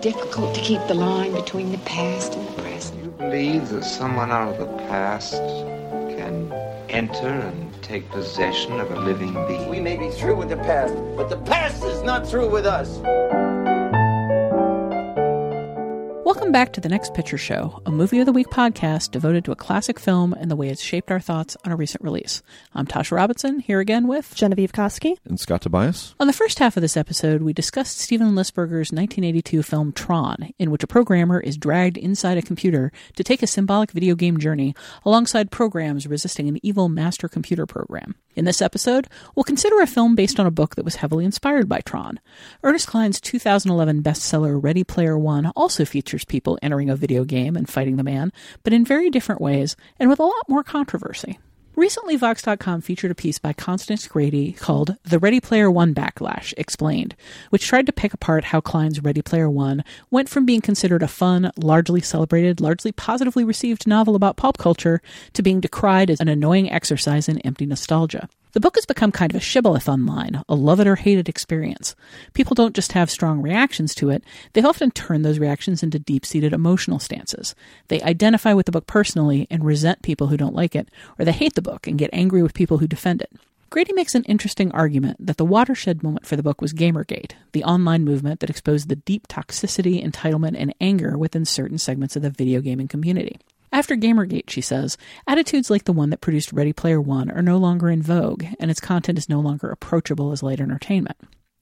difficult to keep the line between the past and the present. You believe that someone out of the past can enter and take possession of a living being? We may be through with the past, but the past is not through with us. Welcome back to the Next Picture Show, a movie of the week podcast devoted to a classic film and the way it's shaped our thoughts on a recent release. I'm Tasha Robinson, here again with Genevieve Koski and Scott Tobias. On the first half of this episode, we discussed Steven Lisberger's 1982 film Tron, in which a programmer is dragged inside a computer to take a symbolic video game journey alongside programs resisting an evil master computer program. In this episode, we'll consider a film based on a book that was heavily inspired by Tron. Ernest Cline's 2011 bestseller Ready Player One also features people entering a video game and fighting the man, but in very different ways and with a lot more controversy. Recently, Vox.com featured a piece by Constance Grady called The Ready Player One Backlash Explained, which tried to pick apart how Cline's Ready Player One went from being considered a fun, largely celebrated, largely positively received novel about pop culture to being decried as an annoying exercise in empty nostalgia. The book has become kind of a shibboleth online, a love it or hate it experience. People don't just have strong reactions to it, they often turn those reactions into deep seated emotional stances. They identify with the book personally and resent people who don't like it, or they hate the book and get angry with people who defend it. Grady makes an interesting argument that the watershed moment for the book was Gamergate, the online movement that exposed the deep toxicity, entitlement, and anger within certain segments of the video gaming community. After Gamergate, she says, attitudes like the one that produced Ready Player One are no longer in vogue, and its content is no longer approachable as light entertainment.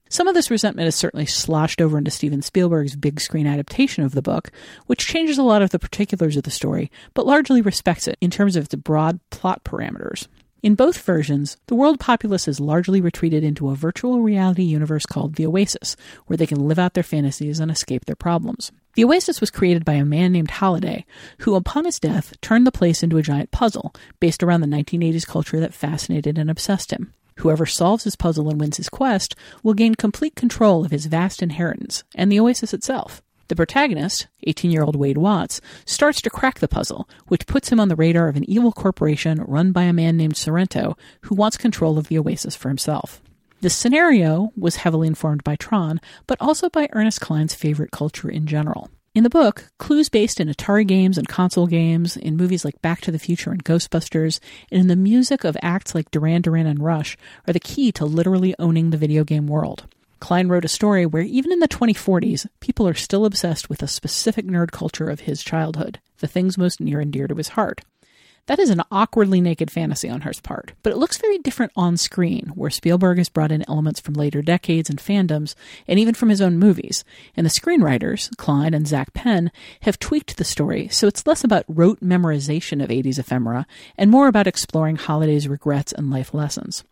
Some of this resentment is certainly sloshed over into Steven Spielberg's big screen adaptation of the book, which changes a lot of the particulars of the story, but largely respects it in terms of its broad plot parameters. In both versions, the world populace has largely retreated into a virtual reality universe called the Oasis, where they can live out their fantasies and escape their problems. The Oasis was created by a man named Halliday, who, upon his death, turned the place into a giant puzzle based around the 1980s culture that fascinated and obsessed him. Whoever solves his puzzle and wins his quest will gain complete control of his vast inheritance and the Oasis itself. The protagonist, 18 year old Wade Watts, starts to crack the puzzle, which puts him on the radar of an evil corporation run by a man named Sorrento who wants control of the Oasis for himself. This scenario was heavily informed by Tron, but also by Ernest Cline's favorite culture in general. In the book, clues based in Atari games and console games, in movies like Back to the Future and Ghostbusters, and in the music of acts like Duran Duran and Rush are the key to literally owning the video game world. Cline wrote a story where even in the 2040s, people are still obsessed with a specific nerd culture of his childhood, the things most near and dear to his heart. That is an awkwardly naked fantasy on her part, but it looks very different on screen, where Spielberg has brought in elements from later decades and fandoms, and even from his own movies. And the screenwriters, Cline and Zak Penn, have tweaked the story so it's less about rote memorization of 80s ephemera and more about exploring Halliday's regrets and life lessons.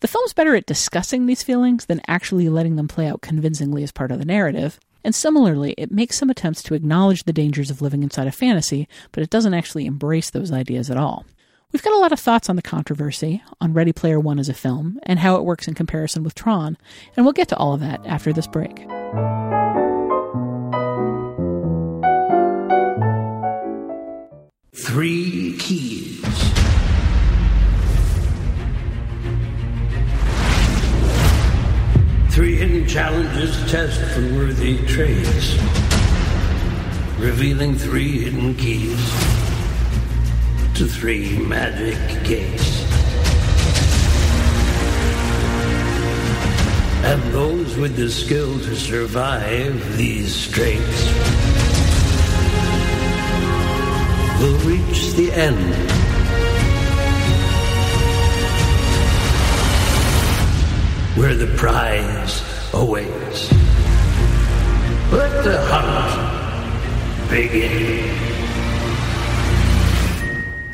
The film's better at discussing these feelings than actually letting them play out convincingly as part of the narrative, and similarly, it makes some attempts to acknowledge the dangers of living inside a fantasy, but it doesn't actually embrace those ideas at all. We've got a lot of thoughts on the controversy, on Ready Player One as a film, and how it works in comparison with Tron, and we'll get to all of that after this break. Three keys. Three hidden challenges test for worthy trades, revealing three hidden keys to three magic gates. And those with the skill to survive these straits will reach the end. Where the prize awaits. Let the hunt begin.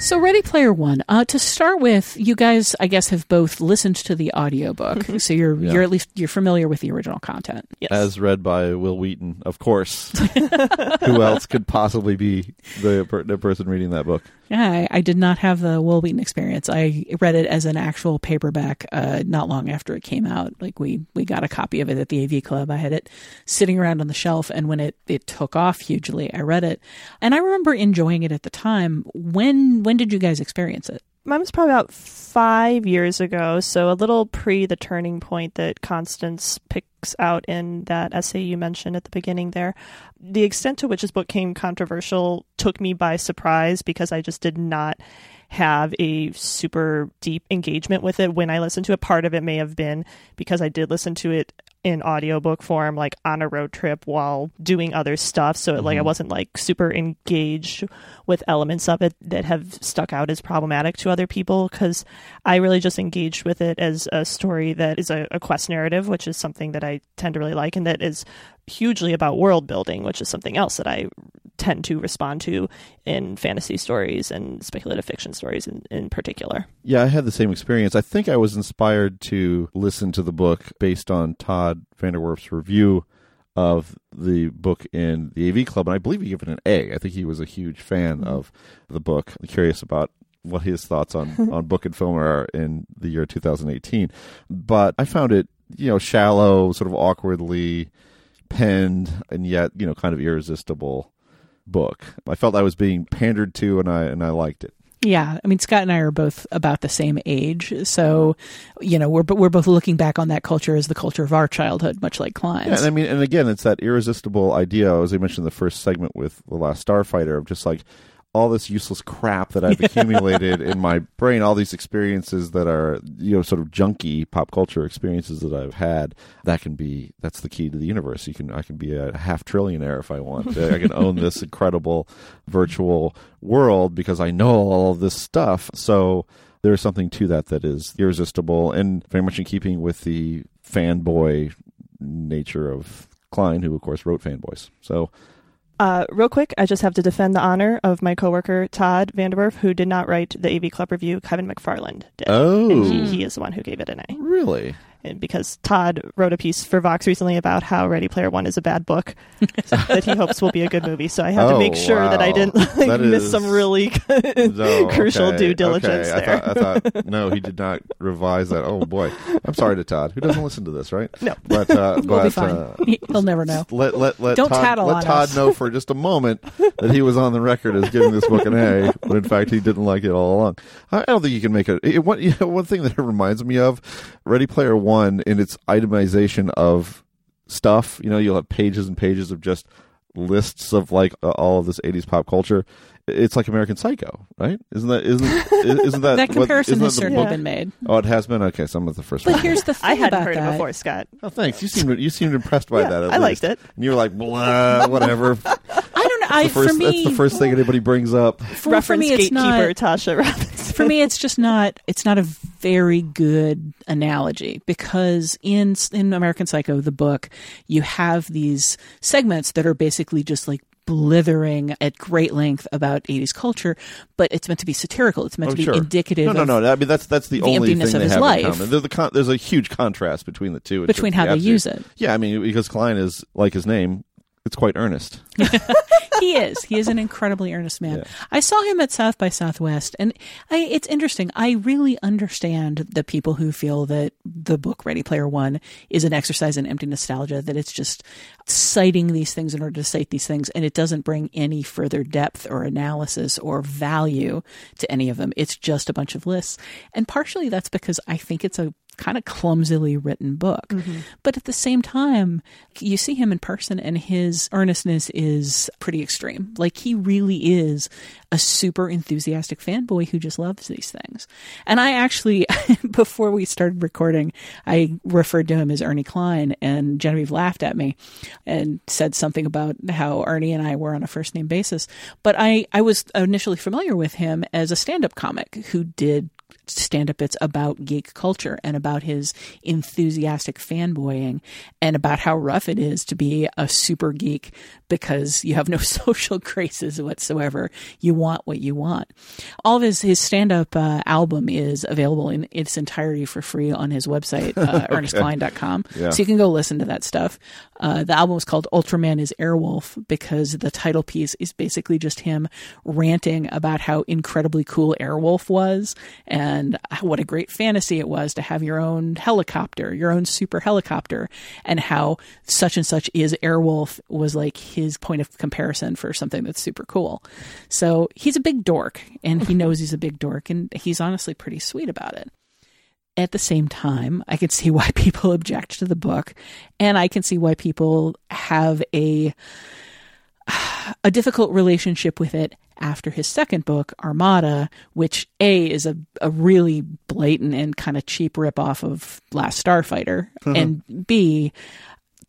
So, Ready Player One. Uh, to start with, you guys, I guess, have both listened to the audiobook, so you're Yeah. you're at least you're familiar with the original content. Yes. As read by Wil Wheaton, of course. Who else could possibly be the, per- the person reading that book? Yeah, I, I did not have the Wil Wheaton experience. I read it as an actual paperback uh, not long after it came out. Like we we got a copy of it at the AV Club. I had it sitting around on the shelf, and when it it took off hugely, I read it, and I remember enjoying it at the time. When when did you guys experience it? Mine was probably about five years ago, so a little pre the turning point that Constance picked out in that essay you mentioned at the beginning there. The extent to which this book came controversial took me by surprise because I just did not have a super deep engagement with it when I listened to it. Part of it may have been because I did listen to it in audiobook form like on a road trip while doing other stuff so mm-hmm. like i wasn't like super engaged with elements of it that have stuck out as problematic to other people because i really just engaged with it as a story that is a, a quest narrative which is something that i tend to really like and that is hugely about world building, which is something else that I tend to respond to in fantasy stories and speculative fiction stories in, in particular. Yeah, I had the same experience. I think I was inspired to listen to the book based on Todd VanDerWerff's review of the book in the AV Club, and I believe he gave it an A. I think he was a huge fan mm-hmm. of the book. I'm curious about what his thoughts on, on book and film are in the year 2018. But I found it, you know, shallow, sort of awkwardly penned and yet you know kind of irresistible book. I felt I was being pandered to, and I and I liked it. Yeah, I mean Scott and I are both about the same age, so you know we're we're both looking back on that culture as the culture of our childhood, much like Cline's. Yeah, and I mean, and again, it's that irresistible idea, as I mentioned in the first segment with the Last Starfighter, of just like all this useless crap that I've accumulated in my brain, all these experiences that are, you know, sort of junky pop culture experiences that I've had, that can be, that's the key to the universe. You can, I can be a half trillionaire if I want. I can own this incredible virtual world because I know all of this stuff. So there's something to that that is irresistible and very much in keeping with the fanboy nature of Cline, who of course wrote Fanboys. So uh, real quick, I just have to defend the honor of my coworker Todd VanDerWerff, who did not write the AV Club review. Kevin McFarland did. Oh, and he, he is the one who gave it an A. Really? And because Todd wrote a piece for Vox recently about how Ready Player One is a bad book that he hopes will be a good movie. So I had oh, to make sure wow. that I didn't like, miss is... some really no, crucial okay, due diligence okay. there. I thought, I thought, no, he did not revise that. Oh boy, I'm sorry to Todd, who doesn't listen to this, right? No, but uh, we'll but, be fine. Uh, He'll never know. Let let let Don't Todd, tattle let on Todd us. know for just a moment that he was on the record as giving this book an A, but in fact he didn't like it all along. I don't think you can make it. it one, you know, one thing that it reminds me of Ready Player One in its itemization of stuff. You know, you'll have pages and pages of just lists of like uh, all of this 80s pop culture. It's like American Psycho, right? Isn't that isn't isn't that that comparison what, has that certainly book? been made. Oh, it has been. Okay, some of the first. But one. here's the thing I hadn't about heard that. it before, Scott. Oh, thanks. You seemed you seemed impressed by Yeah, that. At I liked it. And you were like, blah, whatever. I don't know. I, first, for me, that's the first thing anybody brings up. for, Reference for me, it's gatekeeper not. Tasha Robinson. for me, it's just not. It's not a very good analogy because in in American Psycho, the book, you have these segments that are basically just like blithering at great length about 80s culture, but it's meant to be satirical. It's meant Oh, to be sure. indicative No, no, of no. I mean, that's that's the, the only emptiness thing of they his have life. in common. There's, the con- there's a huge contrast between the two. between how of they use it. Yeah, I mean, because Cline is like his name. It's quite earnest. he is. He is an incredibly earnest man. Yeah. I saw him at South by Southwest, and I, it's interesting. I really understand the people who feel that the book Ready Player One is an exercise in empty nostalgia. That it's just citing these things in order to cite these things, and it doesn't bring any further depth or analysis or value to any of them. It's just a bunch of lists, and partially that's because I think it's a kind of clumsily written book. Mm-hmm. But at the same time, you see him in person and his earnestness is pretty extreme. Like he really is a super enthusiastic fanboy who just loves these things. And I actually, before we started recording, I referred to him as Ernie Cline and Genevieve laughed at me and said something about how Ernie and I were on a first name basis. But I, I was initially familiar with him as a stand up comic who did stand up bits about geek culture and about his enthusiastic fanboying and about how rough it is to be a super geek because you have no social graces whatsoever. You want what you want. All of his, his stand up uh, album is available in its entirety for free on his website, uh, ernestcline.com. Yeah. So you can go listen to that stuff. Uh, the album is called Ultraman is Airwolf because the title piece is basically just him ranting about how incredibly cool Airwolf was and what a great fantasy it was to have your own helicopter, your own super helicopter, and how such and such is Airwolf was like his point of comparison for something that's super cool. So he's a big dork and he knows he's a big dork and he's honestly pretty sweet about it. at the same time, I can see why people object to the book, and I can see why people have a a difficult relationship with it after his second book, Armada, which A is a, a really blatant and kind of cheap ripoff of Last Starfighter, uh-huh. and B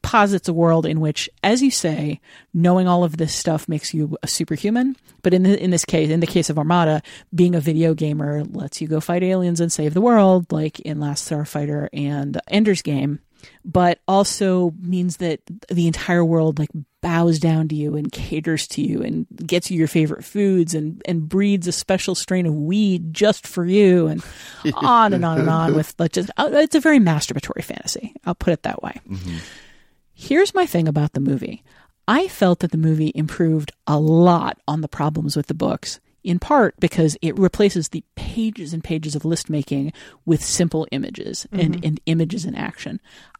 posits a world in which, as you say, knowing all of this stuff makes you a superhuman. But in the, in this case, in the case of Armada, being a video gamer lets you go fight aliens and save the world, like in Last Starfighter and Ender's Game. But also means that the entire world like bows down to you and caters to you and gets you your favorite foods and, and breeds a special strain of weed just for you and on and on and on with like just uh, it's a very masturbatory fantasy. I'll put it that way. Mm-hmm. Here's my thing about the movie. I felt that the movie improved a lot on the problems with the books, in part because it replaces the pages and pages of list making with simple images and, mm-hmm. and images in action.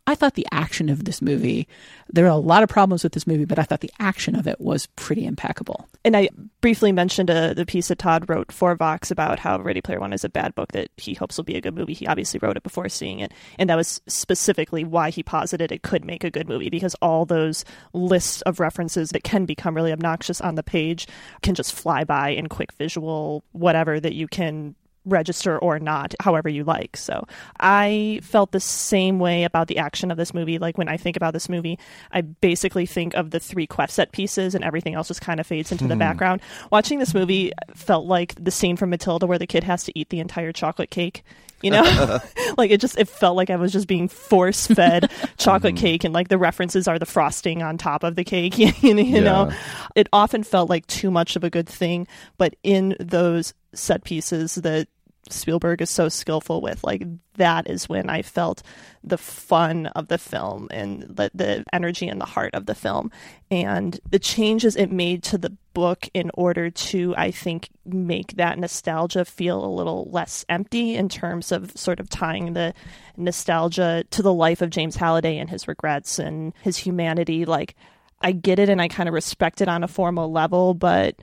I thought the action of this movie, there are a lot of problems with this movie, but I thought the action of it was pretty impeccable. And I briefly mentioned uh, the piece that Todd wrote for Vox about how Ready Player One is a bad book that he hopes will be a good movie. He obviously wrote it before seeing it. And that was specifically why he posited it could make a good movie because all those lists of references that can become really obnoxious on the page can just fly by in quick visual, whatever that you can register or not, however you like. So I felt the same way about the action of this movie. Like when I think about this movie, I basically think of the three quest set pieces and everything else just kind of fades into the hmm. background. Watching this movie felt like the scene from Matilda where the kid has to eat the entire chocolate cake. You know, like it just it felt like I was just being force fed chocolate hmm. cake, and like the references are the frosting on top of the cake. You, you know, Yeah. it often felt like too much of a good thing, but in those set pieces that Spielberg is so skillful with, like that is when I felt the fun of the film and the, the energy and the heart of the film, and the changes it made to the book in order to, I think, make that nostalgia feel a little less empty in terms of sort of tying the nostalgia to the life of James Halliday and his regrets and his humanity. Like, I get it and I kind of respect it on a formal level, but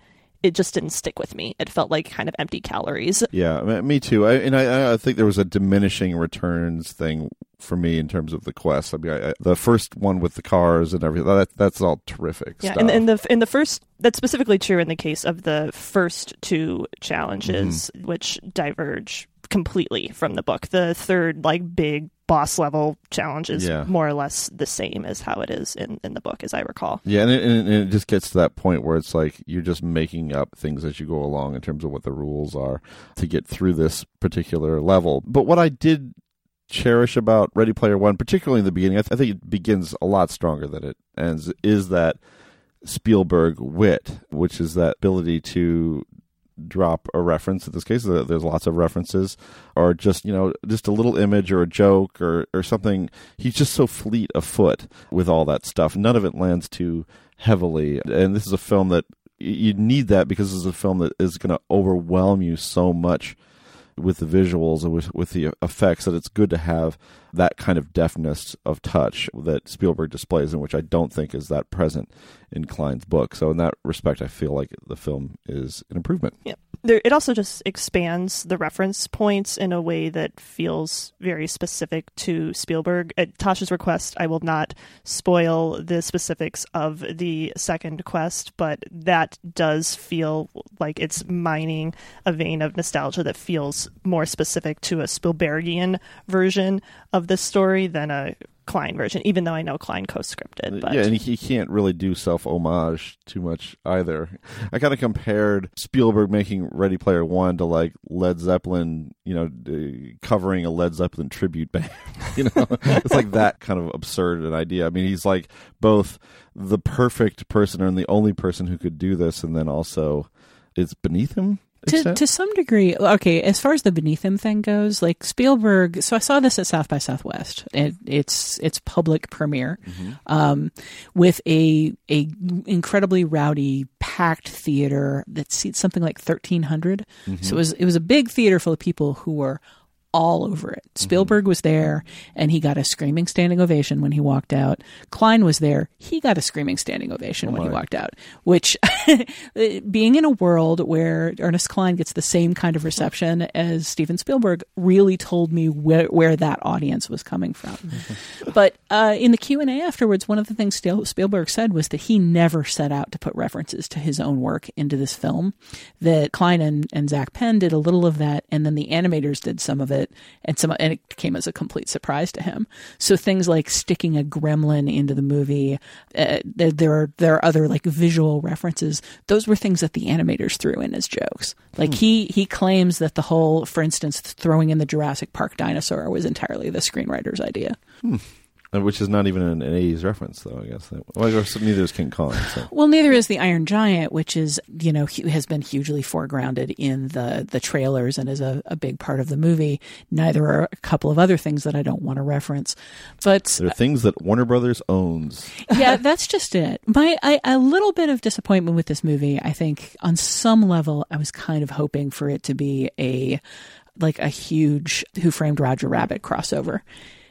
it just didn't stick with me. It felt like kind of empty calories. Yeah, me- too. I, and I, I think there was a diminishing returns thing for me in terms of the quest. I mean, I, I, the first one with the cars and everything that, that's all terrific. Yeah, stuff. and in the in the first that's specifically true in the case of the first two challenges, mm-hmm. which diverge completely from the book. The third, like big boss level challenge, is Yeah. more or less the same as how it is in in the book, as I recall. Yeah, and it, and it just gets to that point where it's like you're just making up things as you go along in terms of what the rules are to get through this particular level. But what I did cherish about Ready Player One, particularly in the beginning, I, th- I think it begins a lot stronger than it ends, is that Spielberg wit, which is that ability to drop a reference in this case. There's lots of references or just you know just a little image or a joke or or something. He's just so fleet of foot with all that stuff. None of it lands too heavily. And this is a film that you need that because this is a film that is going to overwhelm you so much with the visuals and with, with the effects that it's good to have that kind of deftness of touch that Spielberg displays, and which I don't think is that present in Cline's book. So in that respect, I feel like the film is an improvement. Yeah. There, it also just expands the reference points in a way that feels very specific to Spielberg. At Tasha's request, I will not spoil the specifics of the second quest, but that does feel like it's mining a vein of nostalgia that feels more specific to a Spielbergian version of this story than a Cline version, even though I know Cline co-scripted. But Yeah, and he, can't really do self homage too much either. I kind of compared Spielberg making Ready Player One to like Led Zeppelin, you know, covering a Led Zeppelin tribute band. you know, it's like that kind of absurd an idea. I mean, he's like both the perfect person and the only person who could do this, and then also it's beneath him. To, extent? to some degree okay as far as the beneath him thing goes like spielberg so i saw this at south by southwest. It, it's its public premiere um, with a a incredibly rowdy packed theater that seats something like 1300 so it was it was a big theater full of people who were all over it. Spielberg was there and he got a screaming standing ovation when he walked out. Cline was there. He got a screaming standing ovation when he walked out, which being in a world where Ernest Cline gets the same kind of reception as Steven Spielberg really told me where, where that audience was coming from. but uh, in the Q&A afterwards, one of the things Spielberg said was that he never set out to put references to his own work into this film, that Cline and, and Zak Penn did a little of that, and then the animators did some of it, and some and it came as a complete surprise to him. So things like sticking a gremlin into the movie, uh, there, there are there are other like visual references. Those were things that the animators threw in as jokes. Like he he claims that the whole, for instance, throwing in the Jurassic Park dinosaur was entirely the screenwriter's idea. Uh, Which is not even an, an 80s reference, though, I guess. Well, I guess neither is King Kong. So. Well, neither is the Iron Giant, which is you know has been hugely foregrounded in the the trailers and is a, a big part of the movie. Neither are a couple of other things that I don't want to reference, but There are things that Warner Brothers owns. yeah, that's just it. My I, a little bit of disappointment with this movie. I think on some level, I was kind of hoping for it to be a like a huge Who Framed Roger Rabbit crossover.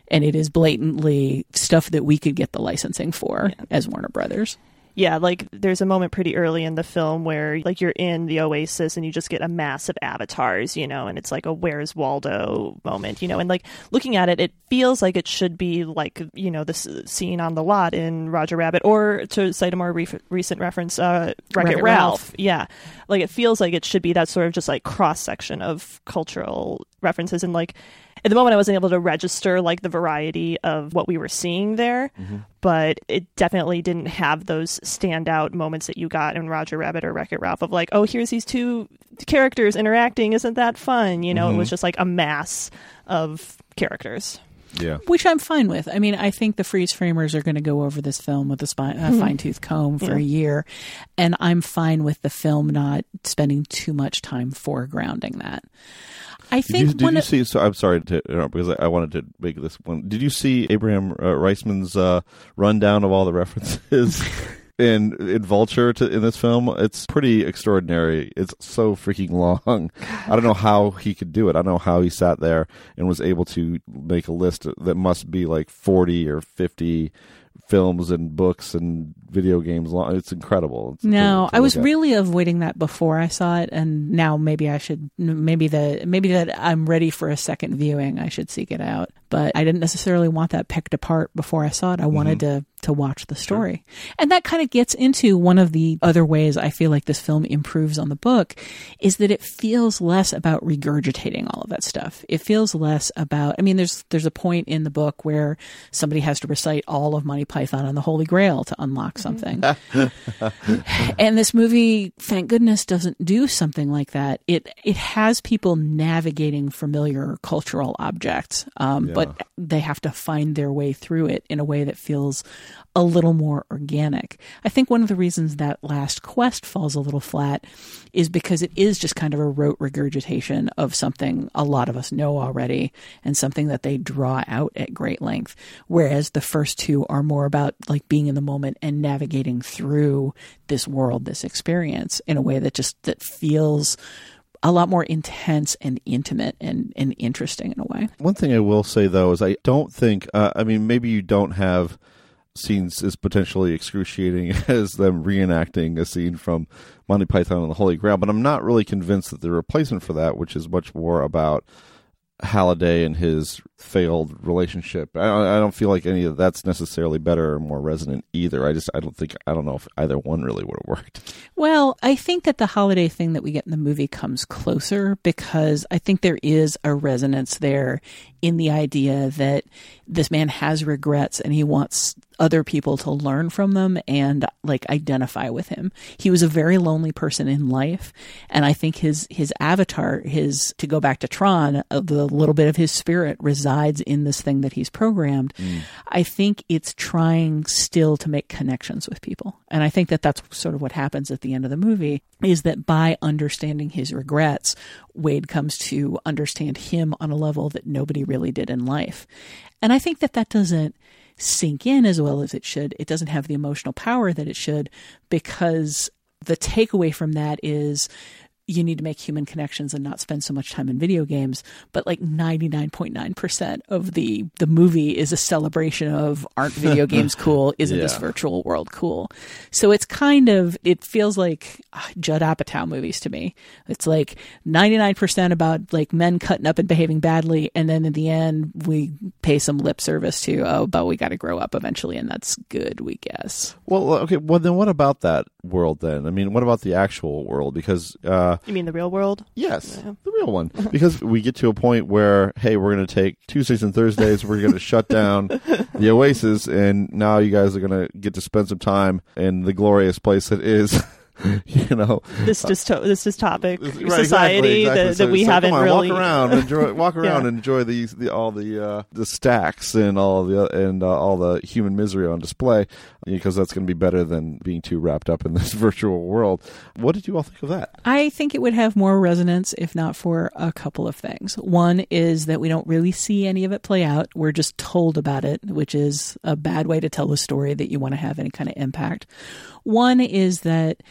And it is blatantly stuff that we could get the licensing for as Warner Brothers. Yeah, like there's a moment pretty early in the film where like you're in the oasis and you just get a mass of avatars, you know, and it's like a where's Waldo moment, you know, and like looking at it, it feels like it should be like, you know, this scene on the lot in Roger Rabbit or to cite a more re- recent reference, uh, Wreck-It Wreck-It Ralph. Ralph. Yeah. Like it feels like it should be that sort of just like cross section of cultural references and like at the moment I wasn't able to register like the variety of what we were seeing there, mm-hmm. but it definitely didn't have those standout moments that you got in Roger Rabbit or Wreck It Ralph of like, oh, here's these two characters interacting, isn't that fun? You know, it was mm-hmm. just like a mass of characters. Yeah. which I'm fine with. I mean, I think the freeze framers are going to go over this film with a spine, a mm-hmm. fine tooth comb for a year, and I'm fine with the film not spending too much time foregrounding that. I Did think you, did you of- see? So I'm sorry to interrupt because I, I wanted to make this one. Did you see Abraham uh, Riesman's uh, rundown of all the references in in Vulture to, in this film? It's pretty extraordinary. It's so freaking long. I don't know how he could do it. I don't know how he sat there and was able to make a list that must be like 40 or 50 films and books and video games. It's incredible. It's No, I was at. really avoiding that before I saw it, and now maybe I should. Maybe the maybe that I'm ready for a second viewing. I should seek it out, but I didn't necessarily want that picked apart before I saw it. I wanted Mm-hmm. to to watch the story, and that kind of gets into one of the other ways I feel like this film improves on the book, is that it feels less about regurgitating all of that stuff. It feels less about. I mean, there's there's a point in the book where somebody has to recite all of Monty Python and the Holy Grail to unlock something. and this movie, thank goodness, doesn't do something like that. It it has people navigating familiar cultural objects, um, but they have to find their way through it in a way that feels a little more organic. I think one of the reasons that Last Quest falls a little flat is because it is just kind of a rote regurgitation of something a lot of us know already and something that they draw out at great length. Whereas the first two are more about like being in the moment and navigating through this world, this experience in a way that just that feels a lot more intense and intimate and, and interesting in a way. One thing I will say though is I don't think. Uh, I mean, maybe you don't have scenes as potentially excruciating as them reenacting a scene from Monty Python and the Holy Grail, but I'm not really convinced that the replacement for that, which is much more about Halliday and his failed relationship. I I don't feel like any of that's necessarily better or more resonant either. I just I don't think I don't know if either one really would have worked. Well, I think that the Halliday thing that we get in the movie comes closer because I think there is a resonance there in the idea that this man has regrets and he wants other people to learn from them and like identify with him. He was a very lonely person in life and I think his his avatar his to go back to Tron uh, the little bit of his spirit resides in this thing that he's programmed. I think it's trying still to make connections with people. And I think that that's sort of what happens at the end of the movie is that by understanding his regrets, Wade comes to understand him on a level that nobody really did in life. And I think that that doesn't sink in as well as it should. It doesn't have the emotional power that it should because the takeaway from that is you need to make human connections and not spend so much time in video games. But like 99.9% of the, the movie is a celebration of aren't video games cool? Isn't this virtual world cool? So it's kind of, it feels like ah, Judd Apatow movies to me. It's like 99% about like men cutting up and behaving badly. And then in the end, we pay some lip service to, oh, but we got to grow up eventually. And that's good, we guess. Well, okay. Well, then what about that world? Then I mean, what about the actual world? Because uh, You mean the real world? yes, the real one. Because we get to a point where hey, we're going to take Tuesdays and Thursdays. We're going to shut down the Oasis, and now you guys are going to get to spend some time in the glorious place that is. You know, This dysto- this dystopic Right, society exactly. that, So- that we so haven't come on, really. walk around, enjoy, walk around, Yeah. and enjoy these, the, all the uh, the stacks and all the and uh, all the human misery on display, because that's going to be better than being too wrapped up in this virtual world. What did you all think of that? I think it would have more resonance if not for a couple of things. One is that we don't really see any of it play out. We're just told about it, which is a bad way to tell a story that you want to have any kind of impact. One is that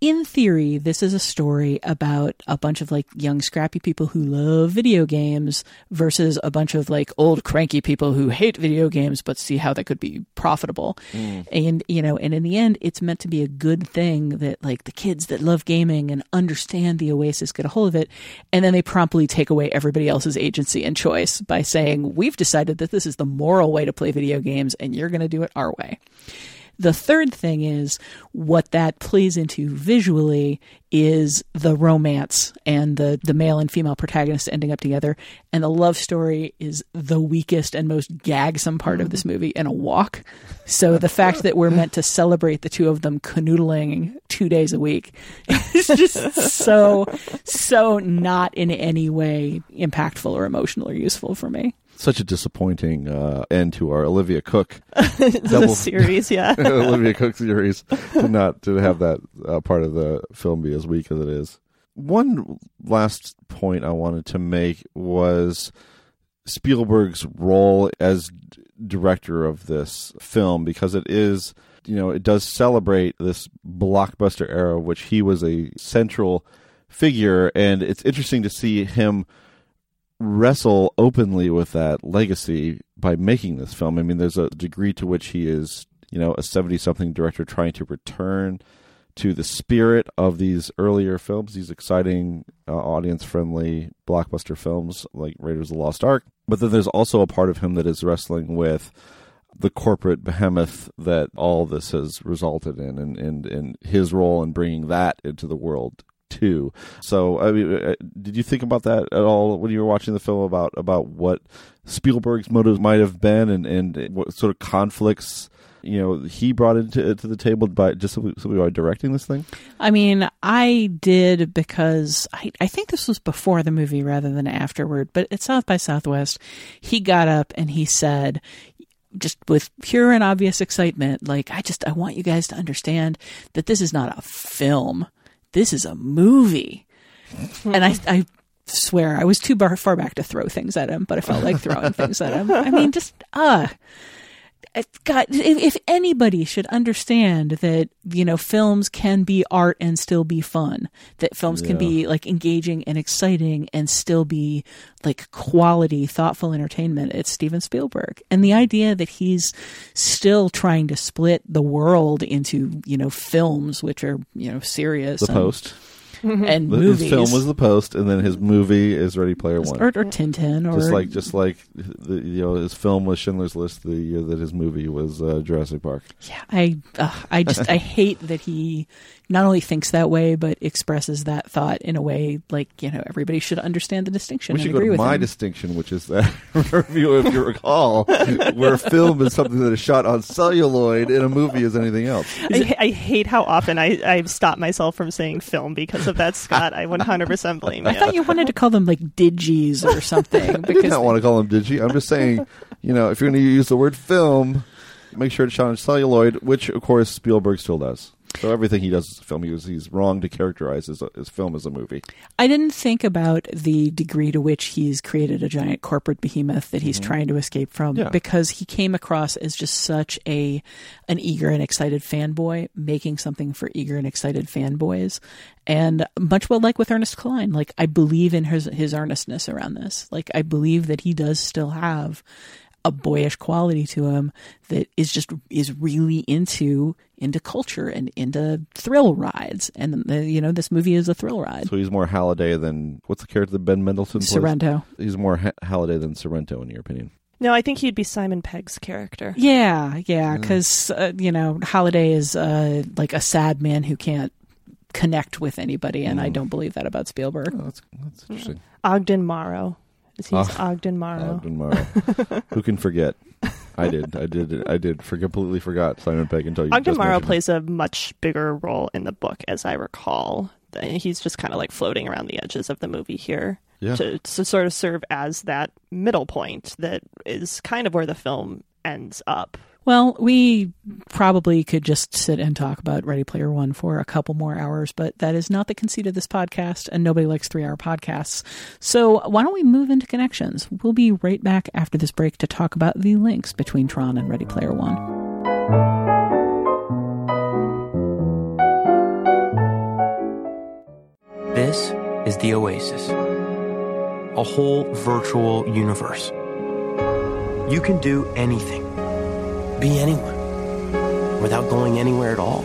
in theory, this is a story about a bunch of like young, scrappy people who love video games versus a bunch of like old, cranky people who hate video games but see how they could be profitable. Mm. And, you know, and in the end, it's meant to be a good thing that like the kids that love gaming and understand the Oasis get a hold of it. And then they promptly take away everybody else's agency and choice by saying, we've decided that this is the moral way to play video games and you're going to do it our way. The third thing is what that plays into visually is the romance and the, the male and female protagonists ending up together. And the love story is the weakest and most gagsome part of this movie in a walk. So the fact that we're meant to celebrate the two of them canoodling two days a week is just so, so not in any way impactful or emotional or useful for me. Such a disappointing uh, end to our Olivia Cooke the series, yeah. Olivia Cooke series to not to have that uh, part of the film be as weak as it is. One last point I wanted to make was Spielberg's role as d- director of this film because it is you know it does celebrate this blockbuster era which he was a central figure and it's interesting to see him wrestle openly with that legacy by making this film. I mean, there's a degree to which he is, you know, a 70 something director trying to return to the spirit of these earlier films, these exciting, uh, audience friendly blockbuster films like Raiders of the Lost Ark. But then there's also a part of him that is wrestling with the corporate behemoth that all this has resulted in and, and, and his role in bringing that into the world So, I mean, uh, did you think about that at all when you were watching the film about about what Spielberg's motives might have been and and what sort of conflicts you know he brought into to the table by just simply by directing this thing? I mean, I did because I, I think this was before the movie rather than afterward, but at South by Southwest, he got up and he said, just with pure and obvious excitement, like, I just, I want you guys to understand that this is not a film. This is a movie. and I, I swear I was too bar, far back to throw things at him, but I felt like throwing things at him. I mean, just, uh, God, if, if anybody should understand that, you know, films can be art and still be fun, that films can be like engaging and exciting and still be like quality, thoughtful entertainment, it's Steven Spielberg. And the idea that he's still trying to split the world into, you know, films, which are, you know, serious The and, Post. and The- movies. His film was The Post, and then his movie is Ready Player One. or, or Tintin or just like just like the, you know his film was Schindler's List the year that his movie was uh, Jurassic Park. Yeah, I uh, I just I hate that he not only thinks that way but expresses that thought in a way like you know everybody should understand the distinction We and should go agree to with my him. distinction, which is that review, if you recall, where film is something that is shot on celluloid and a movie is anything else. I, I hate how often I, I've stopped myself from saying film because of that, Scott. I 100% blame I thought you wanted to call them like digis or something I did because not want to call them digi. I'm just saying, you know, if you're going to use the word film, make sure to challenge celluloid, which of course Spielberg still does. So everything he does as a film, he was, he's wrong to characterize his, his film as a movie. I didn't think about the degree to which he's created a giant corporate behemoth that he's mm-hmm. trying to escape from Yeah. because he came across as just such a an eager and excited fanboy making something for eager and excited fanboys. And much well like with Ernest Cline, like I believe in his his earnestness around this. Like I believe that he does still have a boyish quality to him that is just is really into into culture and into thrill rides and uh, you know this movie is a thrill ride So he's more Halliday than what's the character that Ben Mendelsohn plays? Sorrento. He's more ha- Halliday than Sorrento, in your opinion. No, I think he'd be Simon Pegg's character. Yeah, yeah, because uh, you know Halliday is uh, like a sad man who can't connect with anybody, and I don't believe that about Spielberg. Oh, that's that's interesting. Ogden Morrow. He's Ah, Ogden Morrow. Ogden Morrow. Who can forget? I did. I did. I did. For completely forgot Simon Pegg until you. Ogden Morrow plays a much bigger role in the book, as I recall. He's just kind of like floating around the edges of the movie here Yeah. to, to sort of serve as that middle point that is kind of where the film ends up. Well, we probably could just sit and talk about Ready Player One for a couple more hours, but that is not the conceit of this podcast, and nobody likes three hour podcasts. So why don't we move into connections? We'll be right back after this break to talk about the links between Tron and Ready Player One. This is the Oasis, a whole virtual universe. You can do anything, be anyone, without going anywhere at all.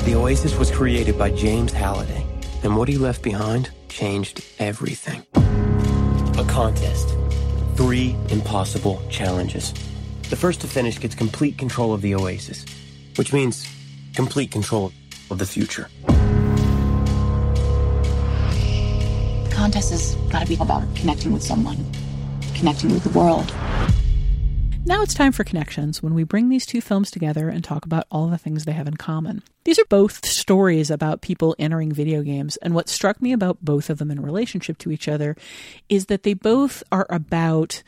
The Oasis was created by James Halliday, and what he left behind changed everything. A contest, three impossible challenges. The first to finish gets complete control of the Oasis, which means complete control of the future. The contest has got to be about connecting with someone, connecting with the world. Now it's time for connections when we bring these two films together and talk about all the things they have in common. These are both stories about people entering video games, and what struck me about both of them in relationship to each other is that they both are about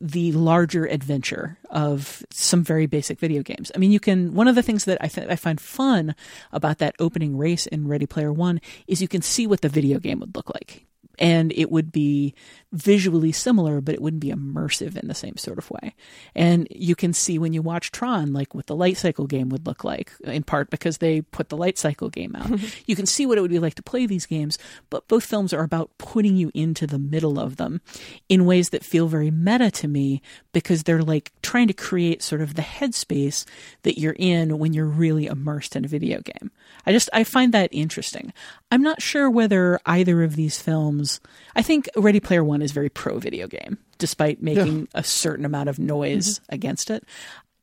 the larger adventure of some very basic video games. I mean, you can, one of the things that I, th- I find fun about that opening race in Ready Player One is you can see what the video game would look like and it would be visually similar, but it wouldn't be immersive in the same sort of way. And you can see when you watch Tron, like what the light cycle game would look like, in part because they put the light cycle game out. you can see what it would be like to play these games, but both films are about putting you into the middle of them in ways that feel very meta to me because they're like trying to create sort of the headspace that you're in when you're really immersed in a video game. I just, I find that interesting. I'm not sure whether either of these films, I think Ready Player One is very pro video game, despite making a certain amount of mm-hmm. noise against it.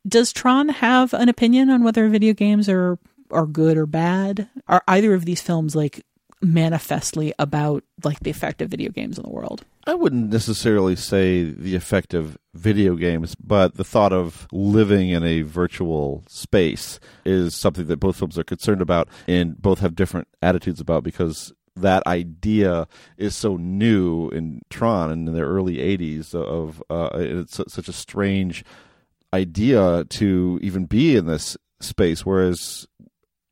Does Tron have an opinion on whether video games are are good or bad? Are either of these films like manifestly about like the effect of video games in the world? I wouldn't necessarily say the effect of video games, but the thought of living in a virtual space is something that both films are concerned about and both have different attitudes about because that idea is so new in Tron in the early 80s of uh, it's such a strange idea to even be in this space whereas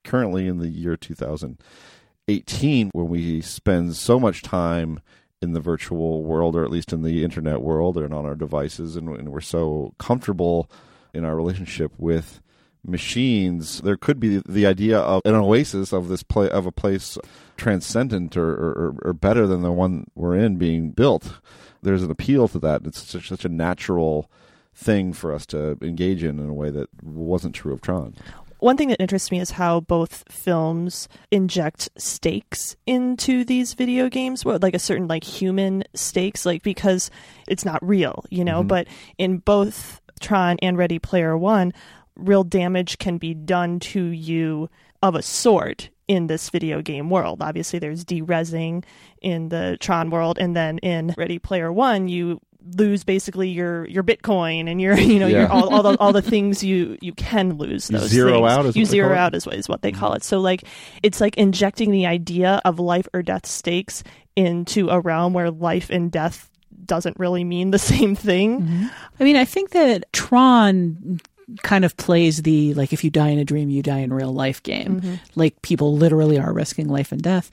currently in the year 2018 when we spend so much time in the virtual world or at least in the internet world and on our devices and, and we're so comfortable in our relationship with machines there could be the idea of an oasis of this play of a place transcendent or, or, or better than the one we're in being built. There's an appeal to that. It's such, such a natural thing for us to engage in in a way that wasn't true of tron. One thing that interests me is how both films inject stakes into these video games, well, like a certain like human stakes, like because it's not real, you know. Mm-hmm. But in both Tron and Ready Player One, real damage can be done to you of a sort in this video game world. Obviously, there's derezzing in the Tron world, and then in Ready Player One, you lose basically your your Bitcoin and your you know your all, all the all the things you you can lose You those zero things. out is you what they zero call out is what is what they mm-hmm. call it. So like it's like injecting the idea of life or death stakes into a realm where life and death doesn't really mean the same thing. Mm-hmm. I mean, I think that Tron kind of plays the like if you die in a dream, you die in real life game. Mm-hmm. Like people literally are risking life and death.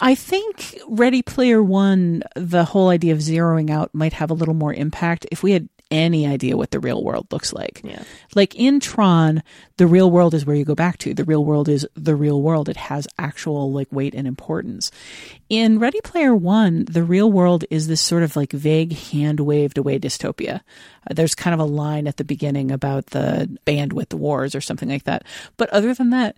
I think Ready Player One, the whole idea of zeroing out might have a little more impact if we had any idea what the real world looks like. Yeah. Like in Tron, the real world is where you go back to. The real world is the real world. It has actual like weight and importance. In Ready Player One, the real world is this sort of like vague hand waved away dystopia. Uh, there's kind of a line at the beginning about the bandwidth wars or something like that. But other than that,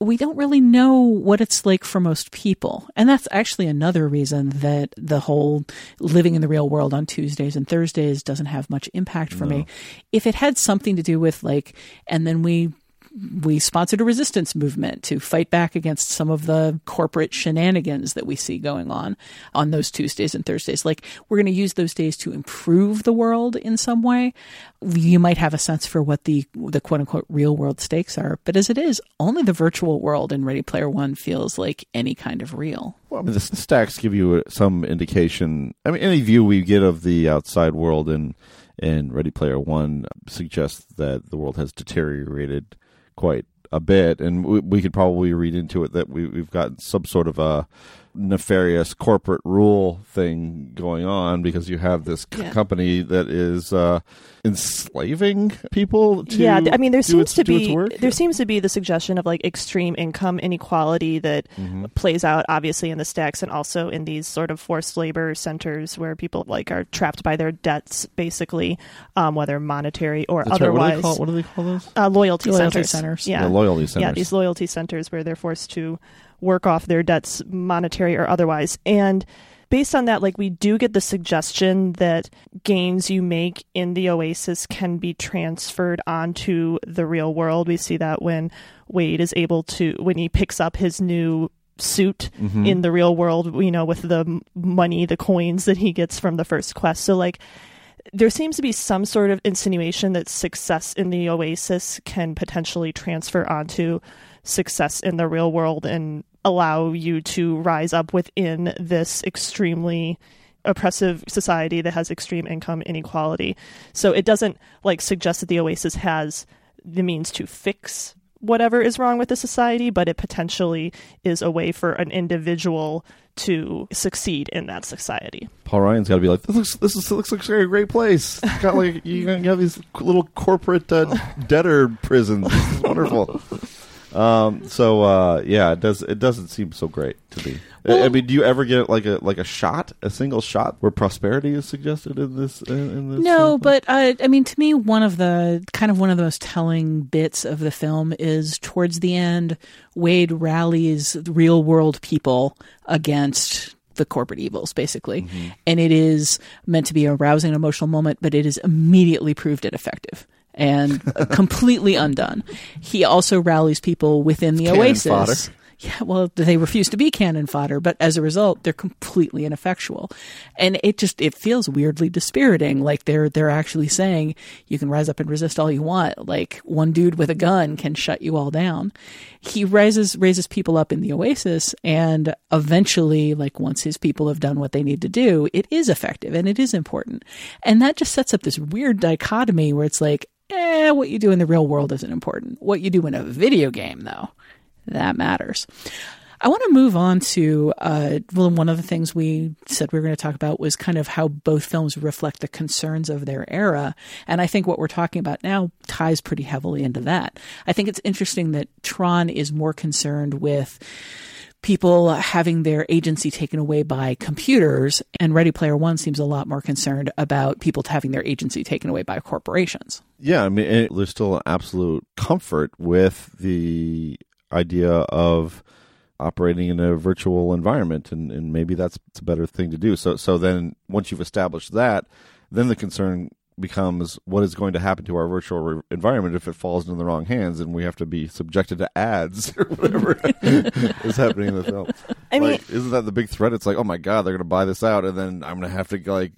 we don't really know what it's like for most people. And that's actually another reason that the whole living in the real world on Tuesdays and Thursdays doesn't have much impact for me. If it had something to do with like, and then we we sponsored a resistance movement to fight back against some of the corporate shenanigans that we see going on on those Tuesdays and Thursdays. Like, we're going to use those days to improve the world in some way. You might have a sense for what the, the quote unquote real world stakes are. But as it is, only the virtual world in Ready Player One feels like any kind of real. Well, I mean, the, stacks give you uh, some indication. I mean, any view we get of the outside world in in Ready Player One suggests that the world has deteriorated quite a bit, and we, we could probably read into it that we, we've got some sort of a nefarious corporate rule thing going on because you have this c- Yeah. company that is uh, enslaving people. To yeah, I mean, there seems its- to be work? there seems to be the suggestion of like extreme income inequality that Mm-hmm. plays out obviously in the stacks and also in these sort of forced labor centers where people like are trapped by their debts, basically, um, whether monetary or That's right. What do otherwise. call? What do they call those? uh, loyalty, Loyalty centers. centers. Yeah, The loyalty Yeah, these loyalty centers where they're forced to work off their debts, monetary or otherwise. And based on that, like we do get the suggestion that gains you make in the Oasis can be transferred onto the real world. We see that when Wade is able to when he picks up his new suit Mm-hmm. in the real world, you know, with the money, the coins that he gets from the first quest. So like there seems to be some sort of insinuation that success in the Oasis can potentially transfer onto success in the real world and allow you to rise up within this extremely oppressive society that has extreme income inequality. So it doesn't like suggest that the Oasis has the means to fix whatever is wrong with the society, but it potentially is a way for an individual to succeed in that society. Paul Ryan's got to be like, this looks this is, looks like a great place. It's got like you have these little corporate uh, debtor prisons. This is wonderful. Um, so uh, yeah, it does. It doesn't seem so great to me. I- I mean, do you ever get like a like a shot, a single shot, where prosperity is suggested in this? In, in this No, but uh, I mean, to me, one of the kind of one of the most telling bits of the film is towards the end, Wade rallies real world people against the corporate evils, basically, and it is meant to be a rousing emotional moment, but it is immediately proved ineffective. And completely undone. He also rallies people within the Cannon Oasis. fodder. Yeah, well, they refuse to be cannon fodder, but as a result, they're completely ineffectual, and it just it feels weirdly dispiriting. Like they're they're actually saying you can rise up and resist all you want. Like one dude with a gun can shut you all down. He raises raises people up in the Oasis, and eventually, like once his people have done what they need to do, it is effective and it is important, and that just sets up this weird dichotomy where it's like. Eh, what you do in the real world isn't important. What you do in a video game, though, that matters. I want to move on to uh, well, one of the things we said we were going to talk about was kind of how both films reflect the concerns of their era, and I think what we're talking about now ties pretty heavily into that. I think it's interesting that Tron is more concerned with people having their agency taken away by computers, and Ready Player One seems a lot more concerned about people having their agency taken away by corporations. yeah, I mean, there's still an absolute comfort with the idea of operating in a virtual environment, and, and maybe that's a better thing to do. So, so then once you've established that, then the concern becomes what is going to happen to our virtual re- environment if it falls into the wrong hands and we have to be subjected to ads or whatever is happening in the film. I mean- like, isn't that the big threat? It's like, oh my god, they're going to buy this out, and then I'm going to have to like,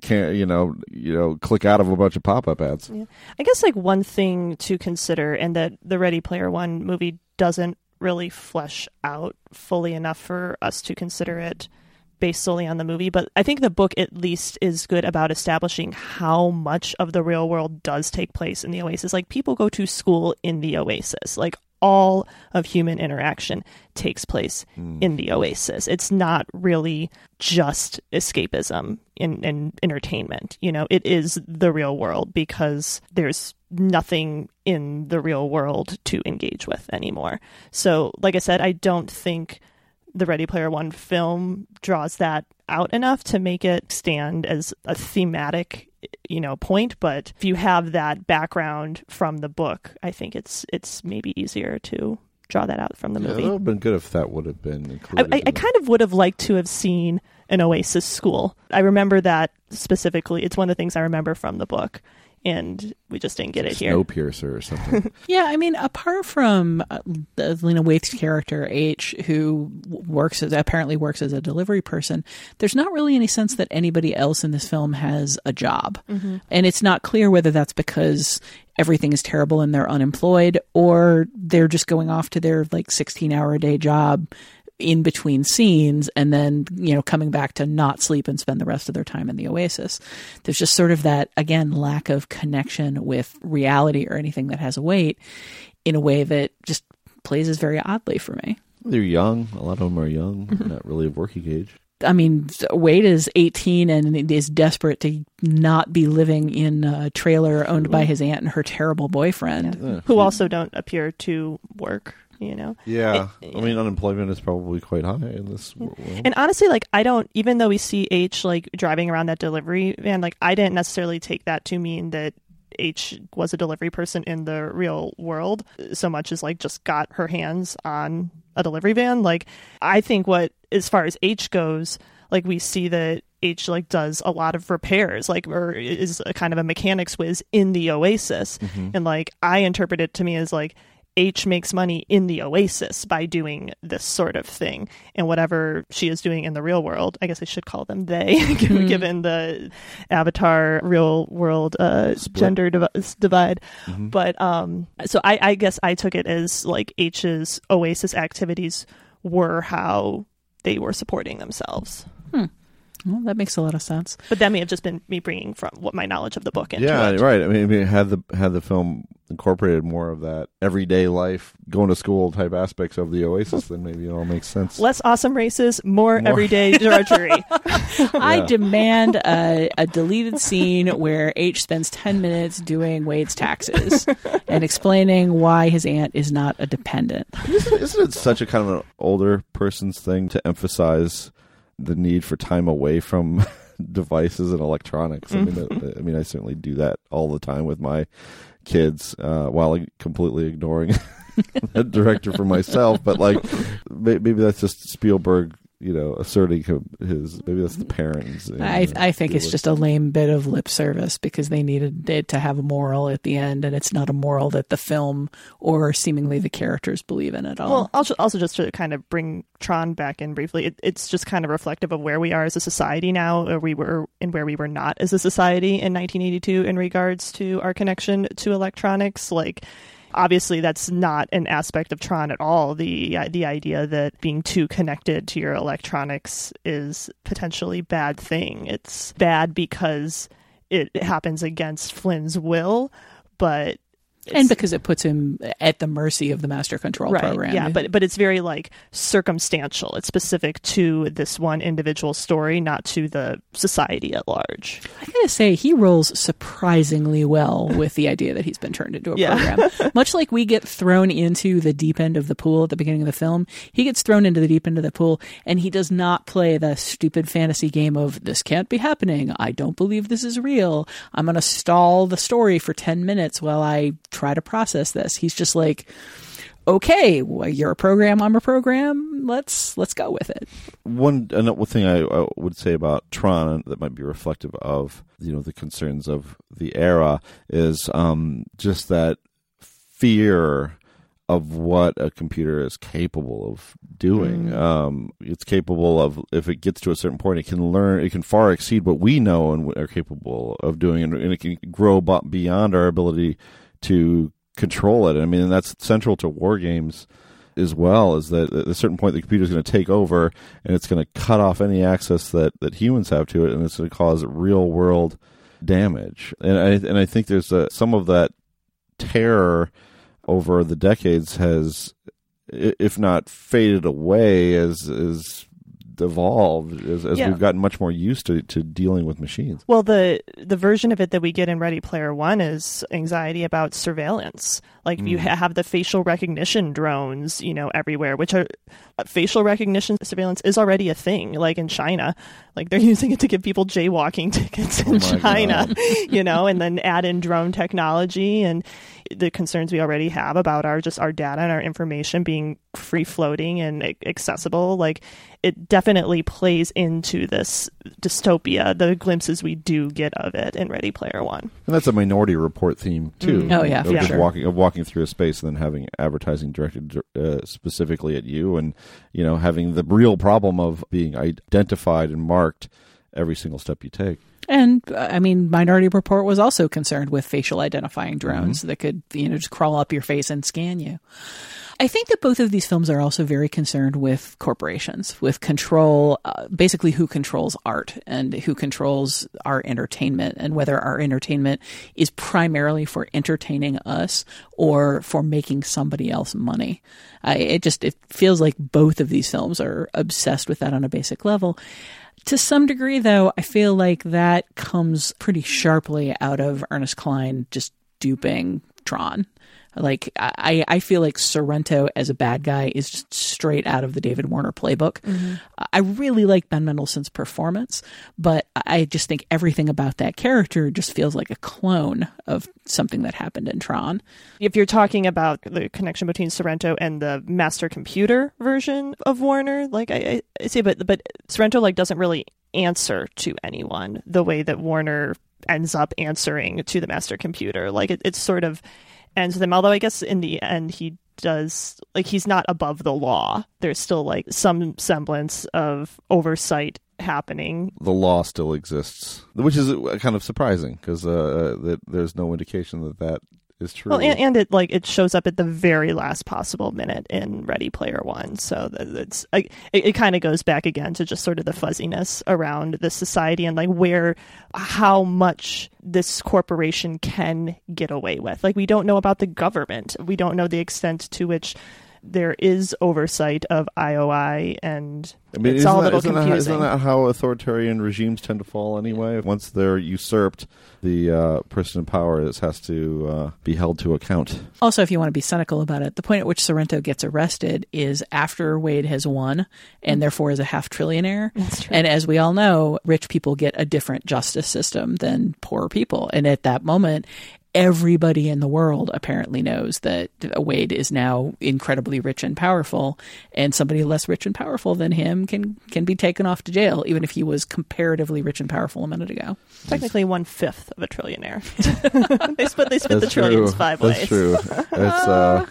can't you know, you know, click out of a bunch of pop up ads. I guess like one thing to consider, and that the Ready Player One movie doesn't really flesh out fully enough for us to consider it based solely on the movie, but I think the book at least is good about establishing how much of the real world does take place in the Oasis. Like people go to school in the Oasis. Like all of human interaction takes place hmm. in the Oasis. It's not really just escapism and, and entertainment. You know, it is the real world because there's nothing in the real world to engage with anymore. So, like I said, I don't think the Ready Player One film draws that out enough to make it stand as a thematic you know point but if you have that background from the book i think it's it's maybe easier to draw that out from the Yeah, movie that would have been good if that would have been I, included. I, in I kind of would have liked to have seen an Oasis school. I remember that specifically. It's one of the things I remember from the book, and we just didn't get it here. Snowpiercer or something. Yeah, I mean, apart from uh, the Lena Waithe's character H, who works as apparently works as a delivery person, there's not really any sense that anybody else in this film has a job, and it's not clear whether that's because everything is terrible and they're unemployed, or they're just going off to their like 16 hour a day job in between scenes and then you know coming back to not sleep and spend the rest of their time in the oasis there's just sort of that again lack of connection with reality or anything that has a weight in a way that just plays as very oddly for me They're young. A lot of them are young, mm-hmm. not really of working age. I mean, Wade is 18 and is desperate to not be living in a trailer owned by his aunt and her terrible boyfriend. Who also don't appear to work. You know, Yeah, It- I mean, unemployment is probably quite high in this world. And honestly, like I don't even though we see H like driving around that delivery van, like I didn't necessarily take that to mean that H was a delivery person in the real world so much as like just got her hands on a delivery van. Like I think what as far as H goes, like we see that H like does a lot of repairs, like or is a kind of a mechanics whiz in the Oasis. Mm-hmm. And like I interpret it to me as like H makes money in the Oasis by doing this sort of thing. And whatever she is doing in the real world, I guess I should call them they, given, given the Avatar real world uh, gender div- divide. But um, so I, I guess I took it as like H's Oasis activities were how they were supporting themselves. Well, that makes a lot of sense. But that may have just been me bringing from what my knowledge of the book into Yeah, it. right. I mean, I mean, had the had the film incorporated more of that everyday life, going to school type aspects of the Oasis, then maybe it all makes sense. Less awesome races, more, More. everyday drudgery. I demand a, a deleted scene where H spends 10 minutes doing Wade's taxes and explaining why his aunt is not a dependent. Isn't, isn't it such a kind of an older person's thing to emphasize the need for time away from devices and electronics? I mean, that- I mean, I certainly do that all the time with my kids, uh, while completely ignoring the director for myself. But like, maybe that's just Spielberg, you know, asserting him- his. Maybe that's the parents. you I, I think it's just a lame bit of lip service because they needed it to have a moral at the end, and it's not a moral that the film or seemingly the characters believe in at all. Well, also, also just to kind of bring Tron back in briefly, it, it's just kind of reflective of where we are as a society now, or we were and where we were not as a society in 1982 in regards to our connection to electronics. Like, obviously, that's not an aspect of Tron at all. The uh, the idea that being too connected to your electronics is potentially bad thing. It's bad because it happens against Flynn's will, but and because it puts him at the mercy of the master control program. yeah, but but it's very like circumstantial. It's specific to this one individual story, not to the society at large. I gotta say, he rolls surprisingly well with the idea that he's been turned into a Yeah. program. Much like we get thrown into the deep end of the pool at the beginning of the film, he gets thrown into the deep end of the pool, and he does not play the stupid fantasy game of "this can't be happening." I don't believe this is real. I'm gonna stall the story for ten minutes while I try to process this. He's just like. Okay, well, you're a program. I'm a program. Let's let's go with it. one another thing I, I would say about Tron that might be reflective of you know the concerns of the era is um, just that fear of what a computer is capable of doing. Um, it's capable of if it gets to a certain point, it can learn. It can far exceed what we know and are capable of doing, and, and it can grow beyond our ability to control it. I mean, that's central to war games as well is that at a certain point the computer is going to take over and it's going to cut off any access that, that humans have to it and it's going to cause real world damage. And I, and I think there's a, some of that terror over the decades has, if not faded away, as, as evolved as, as Yeah. we've gotten much more used to, to dealing with machines. Well, the the version of it that we get in Ready Player One is anxiety about surveillance. Like you ha- have the facial recognition drones, you know, everywhere, which are uh, facial recognition surveillance is already a thing. Like in China, like they're using it to give people jaywalking tickets in my China, you know, and then add in drone technology and the concerns we already have about our just our data and our information being free floating and accessible. Like it definitely plays into this dystopia, the glimpses we do get of it in Ready Player One. And that's a Minority Report theme too. Oh, yeah, of for just sure. walking of walking through a space and then having advertising directed uh, specifically at you, and you know having the real problem of being identified and marked every single step you take. And I mean, Minority Report was also concerned with facial identifying drones mm-hmm. that could, you know, just crawl up your face and scan you. I think that both of these films are also very concerned with corporations, with control, uh, basically who controls art and who controls our entertainment, and whether our entertainment is primarily for entertaining us or for making somebody else money. I, it just it feels like both of these films are obsessed with that on a basic level. To some degree, though, I feel like that comes pretty sharply out of Ernest Cline just duping Tron. Like I, I feel like Sorrento as a bad guy is just straight out of the David Warner playbook. I really like Ben Mendelsohn's performance, but I just think everything about that character just feels like a clone of something that happened in Tron. If you're talking about the connection between Sorrento and the master computer version of Warner, like I, I, say, but but Sorrento like doesn't really answer to anyone the way that Warner ends up answering to the master computer. Like it, it's sort of ends them. Although I guess in the end he does like he's not above the law. There's still like some semblance of oversight happening The law still exists, which is uh, kind of surprising because uh, there's no indication that that is true. Well, and, and it like it shows up at the very last possible minute in Ready Player One, so that it's it, it kind of goes back again to just sort of the fuzziness around the society and like where how much this corporation can get away with. Like we don't know about the government, we don't know the extent to which there is oversight of IOI, and I mean, it's isn't all a that- little isn't how- confusing. isn't that how authoritarian regimes tend to fall anyway? Once they're usurped, the uh, person in power is, has to uh, be held to account. Also, if you want to be cynical about it, the point at which Sorrento gets arrested is after Wade has won and therefore is a half trillionaire. And as we all know, rich people get a different justice system than poor people. And at that moment, everybody in the world apparently knows that Wade is now incredibly rich and powerful, and somebody less rich and powerful than him can can be taken off to jail, even if he was comparatively rich and powerful a minute ago. Technically, one fifth of a trillionaire. they split they split the That's trillions true. five That's ways. true. It's uh,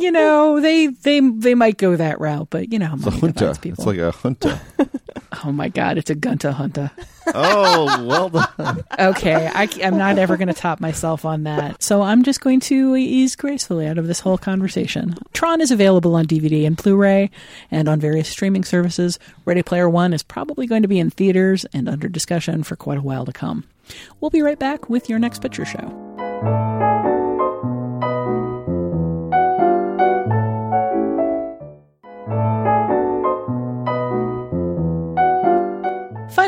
You know, they they they might go that route, but you know how it's a junta. people. It's like a junta. Oh my god, it's a gunta hunta. oh, well done. Okay, I, am not ever going to top myself on that. So I'm just going to ease gracefully out of this whole conversation. Tron is available on DVD and Blu-ray and on various streaming services. Ready Player One is probably going to be in theaters and under discussion for quite a while to come. We'll be right back with your next picture show.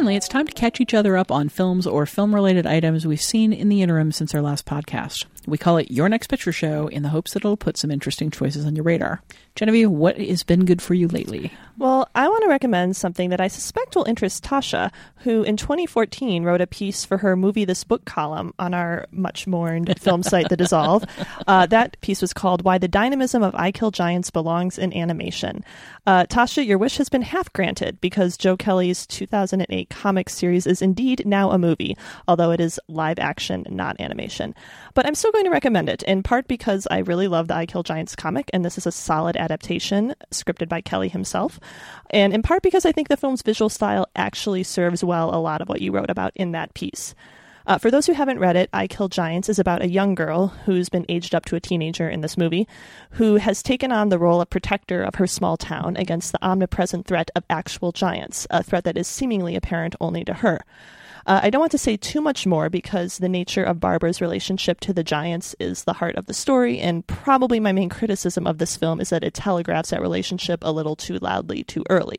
Finally, it's time to catch each other up on films or film related items we've seen in the interim since our last podcast. We call it Your Next Picture Show in the hopes that it'll put some interesting choices on your radar. Genevieve, what has been good for you lately? Well, I want to recommend something that I suspect will interest Tasha, who in 2014 wrote a piece for her Movie This Book column on our much mourned film site, The Dissolve. Uh, that piece was called Why the Dynamism of I Kill Giants Belongs in Animation. Uh, Tasha, your wish has been half granted because Joe Kelly's 2008 comic series is indeed now a movie, although it is live action, not animation. But I'm still going to recommend it, in part because I really love the I Kill Giants comic, and this is a solid adaptation scripted by Kelly himself, and in part because I think the film's visual style actually serves well a lot of what you wrote about in that piece. Uh, for those who haven't read it, I Kill Giants is about a young girl who's been aged up to a teenager in this movie, who has taken on the role of protector of her small town against the omnipresent threat of actual giants, a threat that is seemingly apparent only to her. Uh, I don't want to say too much more because the nature of Barbara's relationship to the Giants is the heart of the story, and probably my main criticism of this film is that it telegraphs that relationship a little too loudly too early.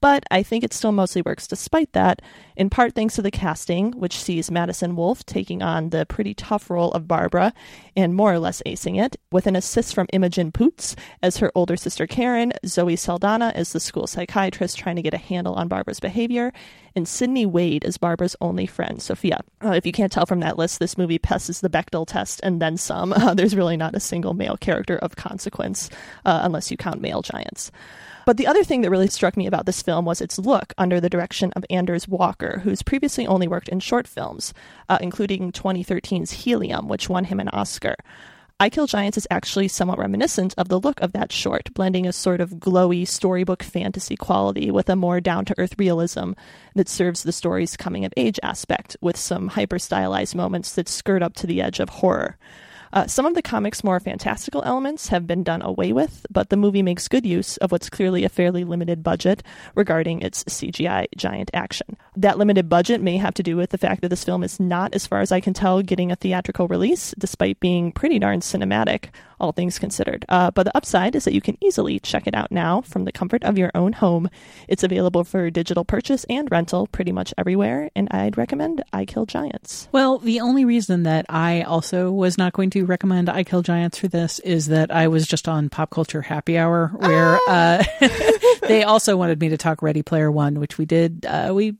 But I think it still mostly works despite that, in part thanks to the casting, which sees Madison Wolfe taking on the pretty tough role of Barbara and more or less acing it, with an assist from Imogen Poots as her older sister Karen, Zoe Saldana as the school psychiatrist trying to get a handle on Barbara's behavior, and Sydney Wade as Barbara's only friend, Sophia. Uh, if you can't tell from that list, this movie passes the Bechdel test and then some. Uh, there's really not a single male character of consequence, uh, unless you count male giants. But the other thing that really struck me about this film was its look under the direction of Anders Walter, who's previously only worked in short films, uh, including 2013's Helium, which won him an Oscar. I Kill Giants is actually somewhat reminiscent of the look of that short, blending a sort of glowy storybook fantasy quality with a more down to earth realism that serves the story's coming of age aspect, with some hyper stylized moments that skirt up to the edge of horror. Uh, some of the comic's more fantastical elements have been done away with, but the movie makes good use of what's clearly a fairly limited budget regarding its CGI giant action. That limited budget may have to do with the fact that this film is not, as far as I can tell, getting a theatrical release, despite being pretty darn cinematic, all things considered. Uh, but the upside is that you can easily check it out now from the comfort of your own home. It's available for digital purchase and rental pretty much everywhere, and I'd recommend I Kill Giants. Well, the only reason that I also was not going to recommend I Kill Giants for this is that I was just on Pop Culture Happy Hour where uh, they also wanted me to talk Ready Player One, which we did. Uh, we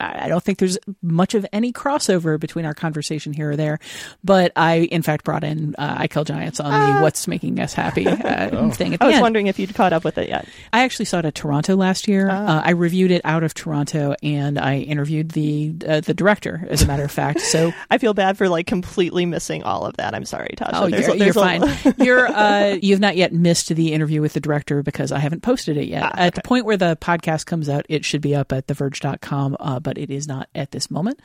I don't think there's much of any crossover between our conversation here or there, but I, in fact, brought in uh, I Kill Giants on the What's Making Us Happy uh, Oh. thing at the I was end. wondering if you'd caught up with it yet. I actually saw it at Toronto last year. Uh, I reviewed it out of Toronto, and I interviewed the uh, the director, as a matter of fact. So, I feel bad for like completely missing all of that. I'm sorry, Tasha. oh, There's you're, a- you're a- fine. you're uh, you've not yet missed the interview with the director because I haven't posted it yet. Ah, At the point where the podcast comes out, it should be up at theverge.com, uh, but it is not at this moment.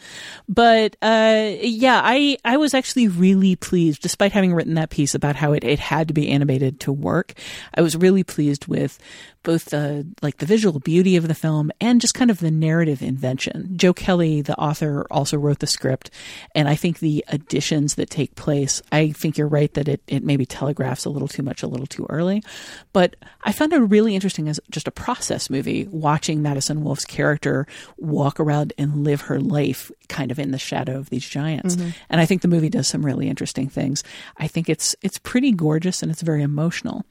But uh, yeah, I I was actually really pleased, despite having written that piece about how it, it had to be animated to work. I was really pleased with both the like the visual beauty of the film and just kind of the narrative invention. Joe Kelly, the author, also wrote the script, and I think the additions that take place. I think you're right that it it maybe telegraphs a little too much, a little too early. But I found it really interesting as just a process movie, watching Madison Wolfe's character walk around and live her life kind of in the shadow of these giants. Mm-hmm. And I think the movie does some really interesting things. I think it's it's pretty gorgeous and it's very emotional.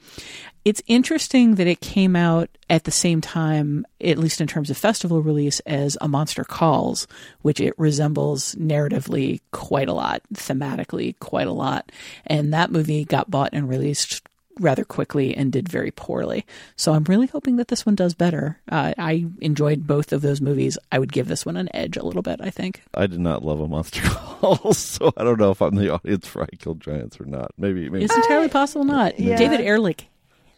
It's interesting that it came out at the same time, at least in terms of festival release, as A Monster Calls, which it resembles narratively quite a lot, thematically quite a lot. And that movie got bought and released rather quickly and did very poorly. So I'm really hoping that this one does better. Uh, I enjoyed both of those movies. I would give this one an edge a little bit, I think. I did not love a monster call, so I don't know if I'm the audience for I Killed Giants or not. Maybe, maybe. It's entirely possible not. yeah. David Ehrlich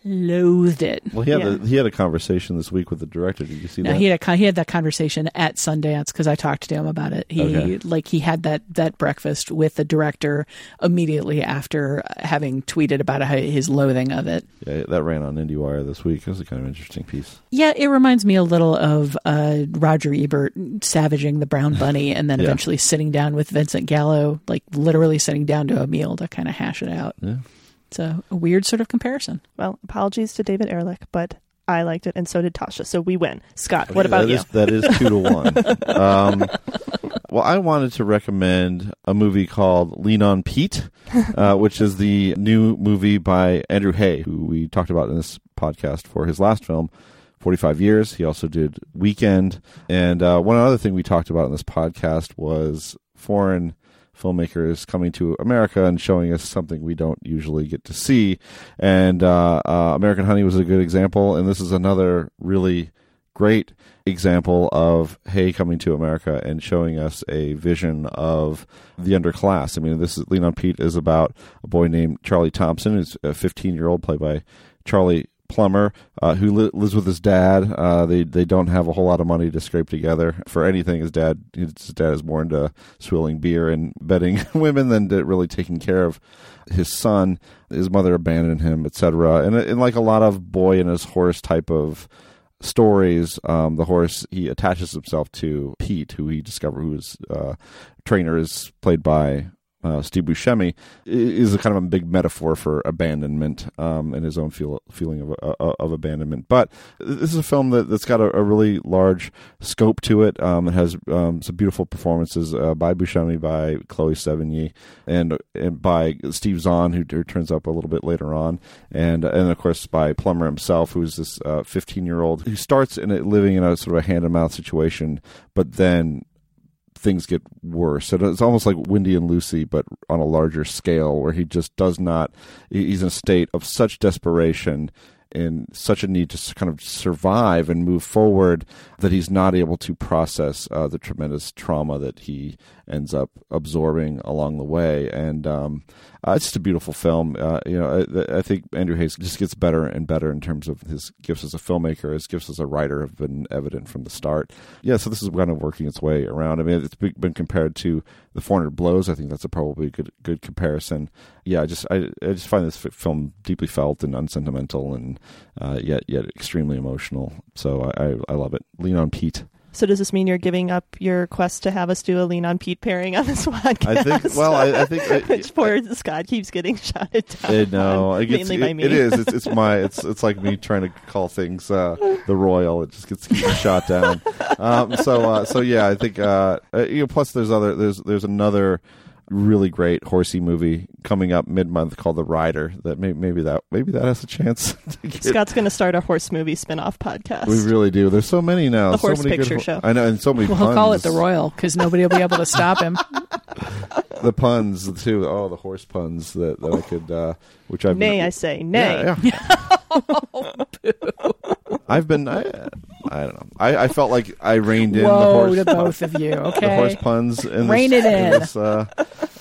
loathed it. well, he had Yeah. a, he had a conversation this week with the director. Did you see No, that? he had a, he had that conversation at Sundance because I talked to him about it. He Okay. like he had that that breakfast with the director immediately after having tweeted about how- his loathing of it. yeah, that ran on IndieWire this week. It was a kind of interesting piece. Yeah, it reminds me a little of uh, Roger Ebert savaging the Brown Bunny and then Yeah. eventually sitting down with Vincent Gallo, like literally sitting down to a meal to kind of hash it out. Yeah. It's a, a weird sort of comparison. Well, apologies to David Ehrlich, but I liked it, and so did Tasha. So we win. Scott, what about That you? is- that is two to one. um, well, I wanted to recommend a movie called Lean on Pete, uh, which is the new movie by Andrew Haigh, who we talked about in this podcast for his last film. 45 years. He also did Weekend. And uh, one other thing we talked about in this podcast was foreign filmmakers coming to America and showing us something we don't usually get to see. And uh, uh, American Honey was a good example. And this is another really great example of Haigh coming to America and showing us a vision of the underclass. I mean, this is Lean on Pete is about a boy named Charlie Thompson, who's a 15 year old, played by Charlie Plummer uh, who li- lives with his dad. Uh, they they don't have a whole lot of money to scrape together for anything. His dad his dad is more into swilling beer and betting women than to really taking care of his son. His mother abandoned him, etc. And, and like a lot of boy and his horse type of stories, um, the horse he attaches himself to Pete, who he discovered whose uh, trainer is played by uh, Steve Buscemi, is a kind of a big metaphor for abandonment um, and his own feel, feeling of, uh, of abandonment. But this is a film that, that's got a, a really large scope to it. Um, it has um, some beautiful performances uh, by Buscemi, by Chloe Sevigny, and, and by Steve Zahn, who, turns up a little bit later on, and and of course by Plummer himself, who's this 15 year old who starts in living in a sort of a hand to mouth situation, but then things get worse. So it's almost like Wendy and Lucy, but on a larger scale, where he just does not. He's in a state of such desperation and such a need to kind of survive and move forward that he's not able to process uh, the tremendous trauma that he ends up absorbing along the way. And um, uh, it's just a beautiful film. Uh, you know, I, I, think Andrew Haigh's just gets better and better in terms of his gifts as a filmmaker. His gifts as a writer have been evident from the start. Yeah, so this is kind of working its way around. I mean, it's been compared to the 400 Blows. I think that's a probably good good comparison. Yeah, I just I, I just find this film deeply felt and unsentimental and uh, yet yet extremely emotional. So I, I, I love it. Lean on Pete. So does this mean you're giving up your quest to have us do a lean on Pete pairing on this podcast? I think. Well, I, I think I, which poor I, Scott keeps getting shouted down. I know. It mainly it, by me. It is. It's, it's my. It's it's like me trying to call things uh, the royal. It just gets, gets shot down. Um, so uh, so yeah, I think. Uh, uh, you know, plus there's other there's there's another really great horsey movie coming up mid month called The Rider. That may, maybe that maybe that has a chance. Scott's going to start a horse movie spin off podcast. We really do. There's so many now. The so horse many picture good, show. I know, and so many. We'll puns. call it the Royal because nobody will be able to stop him. the puns too. Oh, the horse puns that, that I could, uh, which I've. Nay, I say nay. Yeah, yeah. I've been. I, I don't know. I, I felt like I reined in Whoa the horse. to both of you. Okay, the horse puns. In Rein this, it in. this, uh,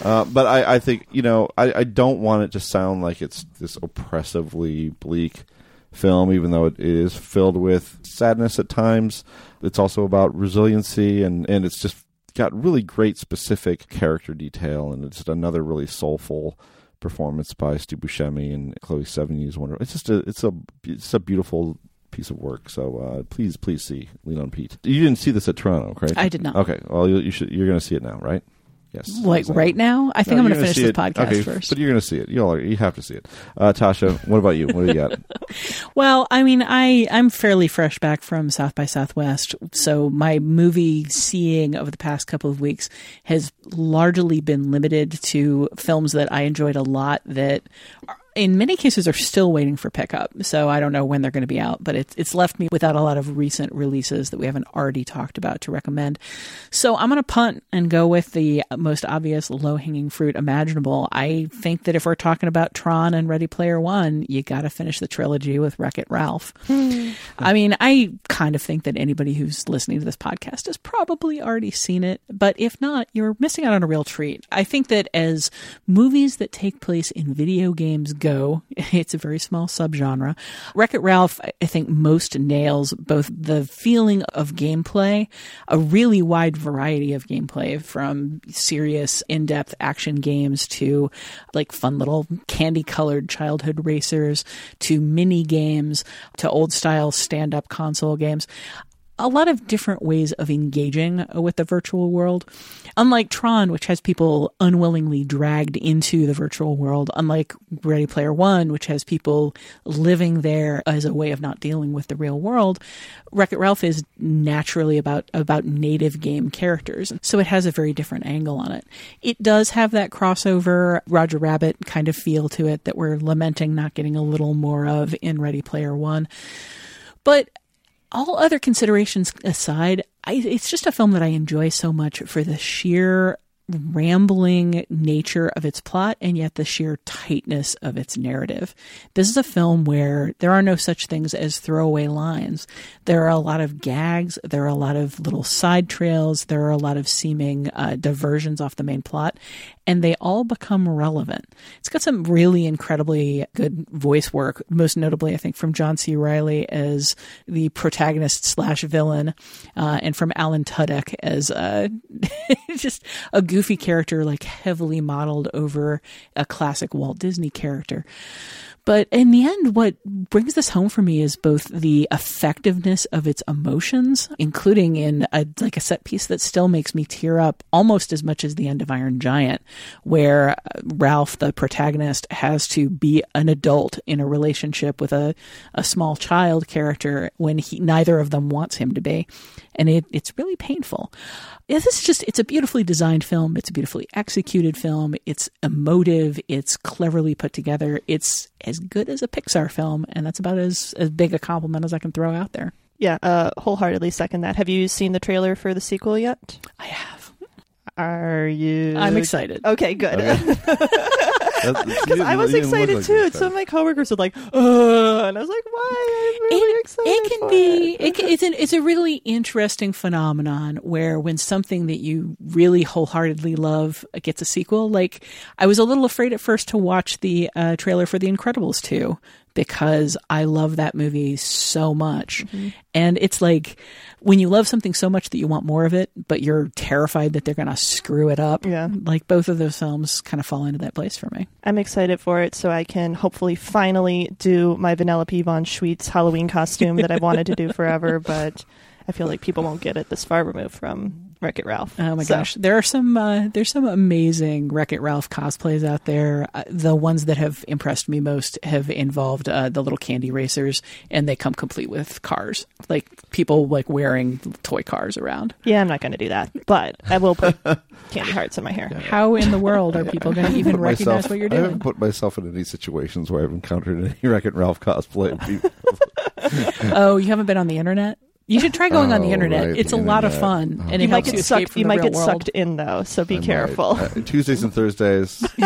uh, but I, I think you know I, I don't want it to sound like it's this oppressively bleak film, even though it is filled with sadness at times. It's also about resiliency, and and it's just got really great specific character detail, and it's another really soulful performance by Steve Buscemi and Chloe Sevigny is wonderful. It's just a it's a it's a beautiful piece of work. So uh, please please see Lean on Pete. You didn't see this at Toronto, correct? I did not. Okay, well you, you should you're going to see it now, right? Yes. Like So- right now, I think No, I'm going to finish see this it. podcast okay, first. But you're going to see it. You all are, you have to see it. Uh, Tasha, what about you? What do you got? Well, I mean, I I'm fairly fresh back from South by Southwest, so my movie seeing over the past couple of weeks has largely been limited to films that I enjoyed a lot that are, in many cases are still waiting for pickup. So I don't know when they're going to be out, but it's it's left me without a lot of recent releases that we haven't already talked about to recommend. So I'm going to punt and go with the most obvious low hanging fruit imaginable. I think that if we're talking about Tron and Ready Player One, you got to finish the trilogy with Wreck It Ralph. Hmm. I mean, I kind of think that anybody who's listening to this podcast has probably already seen it, but if not, you're missing out on a real treat. I think that as movies that take place in video games go, it's a very small subgenre. Wreck It Ralph, I think, most nails both the feeling of gameplay, a really wide variety of gameplay from serious, in depth action games to like fun little candy colored childhood racers to mini games to old style stand up console games a lot of different ways of engaging with the virtual world. Unlike Tron, which has people unwillingly dragged into the virtual world, unlike Ready Player One, which has people living there as a way of not dealing with the real world, Wreck It Ralph is naturally about about native game characters. So it has a very different angle on it. It does have that crossover Roger Rabbit kind of feel to it that we're lamenting not getting a little more of in Ready Player One. But all other considerations aside, I, it's just a film that I enjoy so much for the sheer rambling nature of its plot and yet the sheer tightness of its narrative. This is a film where there are no such things as throwaway lines. There are a lot of gags, there are a lot of little side trails, there are a lot of seeming uh, diversions off the main plot, and they all become relevant. It's got some really incredibly good voice work, most notably, I think, from John C. Reilly as the protagonist slash villain, uh, and from Alan Tudyk as uh, just a goofy character, like heavily modeled over a classic Walt Disney character. But in the end, what brings this home for me is both the effectiveness of its emotions, including in a, like a set piece that still makes me tear up almost as much as the end of Iron Giant, where uh, Ralph, the protagonist, has to be an adult in a relationship with a, a small child character when he, neither of them wants him to be. And it, it's really painful. This is just, it's a beautifully designed film. It's a beautifully executed film. It's emotive. It's cleverly put together. It's as good as a Pixar film. And that's about as, as big a compliment as I can throw out there. Yeah, uh, wholeheartedly second that. Have you seen the trailer for the sequel yet? I have. Are you? I'm excited. Okay, good. Because Because I was excited too. Some of my coworkers were like, "Ugh," and I was like, "Why? I'm really it, excited." it can for be it. it, can- it's an it's a really interesting phenomenon where when something that you really wholeheartedly love gets a sequel like i was a little afraid at first to watch the uh, trailer for the incredibles 2 because i love that movie so much mm-hmm. and it's like when you love something so much that you want more of it but you're terrified that they're going to screw it up Yeah. like both of those films kind of fall into that place for me I'm excited for it, so I can hopefully finally do my Vanellope von Schweetz Halloween costume that I've wanted to do forever. But I feel like people won't get it this far removed from Wreck It Ralph. Oh my So, gosh, there are some uh, there's some amazing Wreck It Ralph cosplays out there. Uh, the ones that have impressed me most have involved uh, the little candy racers, and they come complete with cars, like people like wearing toy cars around. Yeah, I'm not going to do that, but I will put candy hearts in my hair. How in the world are people going to even recognize myself- what you're doing? I haven't put myself in any situations where I've encountered any Wreck It Ralph cosplay. people. Oh, you haven't been on the internet? You should try going on the Oh, internet. right, it's the a lot of internet. fun, Oh. and You it might helps get you escape sucked. from You the might real get world. sucked in though, so be I might. careful. Uh, Tuesdays and Thursdays.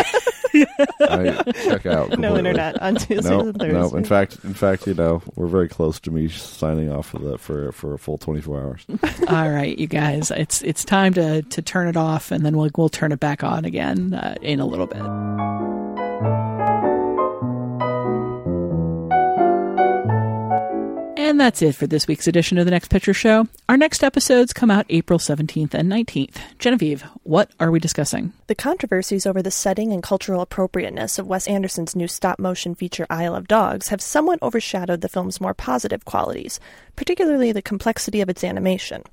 I check out. no completely. internet on Tuesdays No, and Thursdays. no. In fact, in fact, you know, we're very close to me signing off for the for for a full twenty four hours. All right, you guys, it's it's time to to turn it off, and then we'll we'll turn it back on again uh, in a little bit. And that's it for this week's edition of the Next Picture Show. Our next episodes come out April 17th and 19th. Genevieve, what are we discussing? The controversies over the setting and cultural appropriateness of Wes Anderson's new stop motion feature Isle of Dogs have somewhat overshadowed the film's more positive qualities, particularly the complexity of its animation.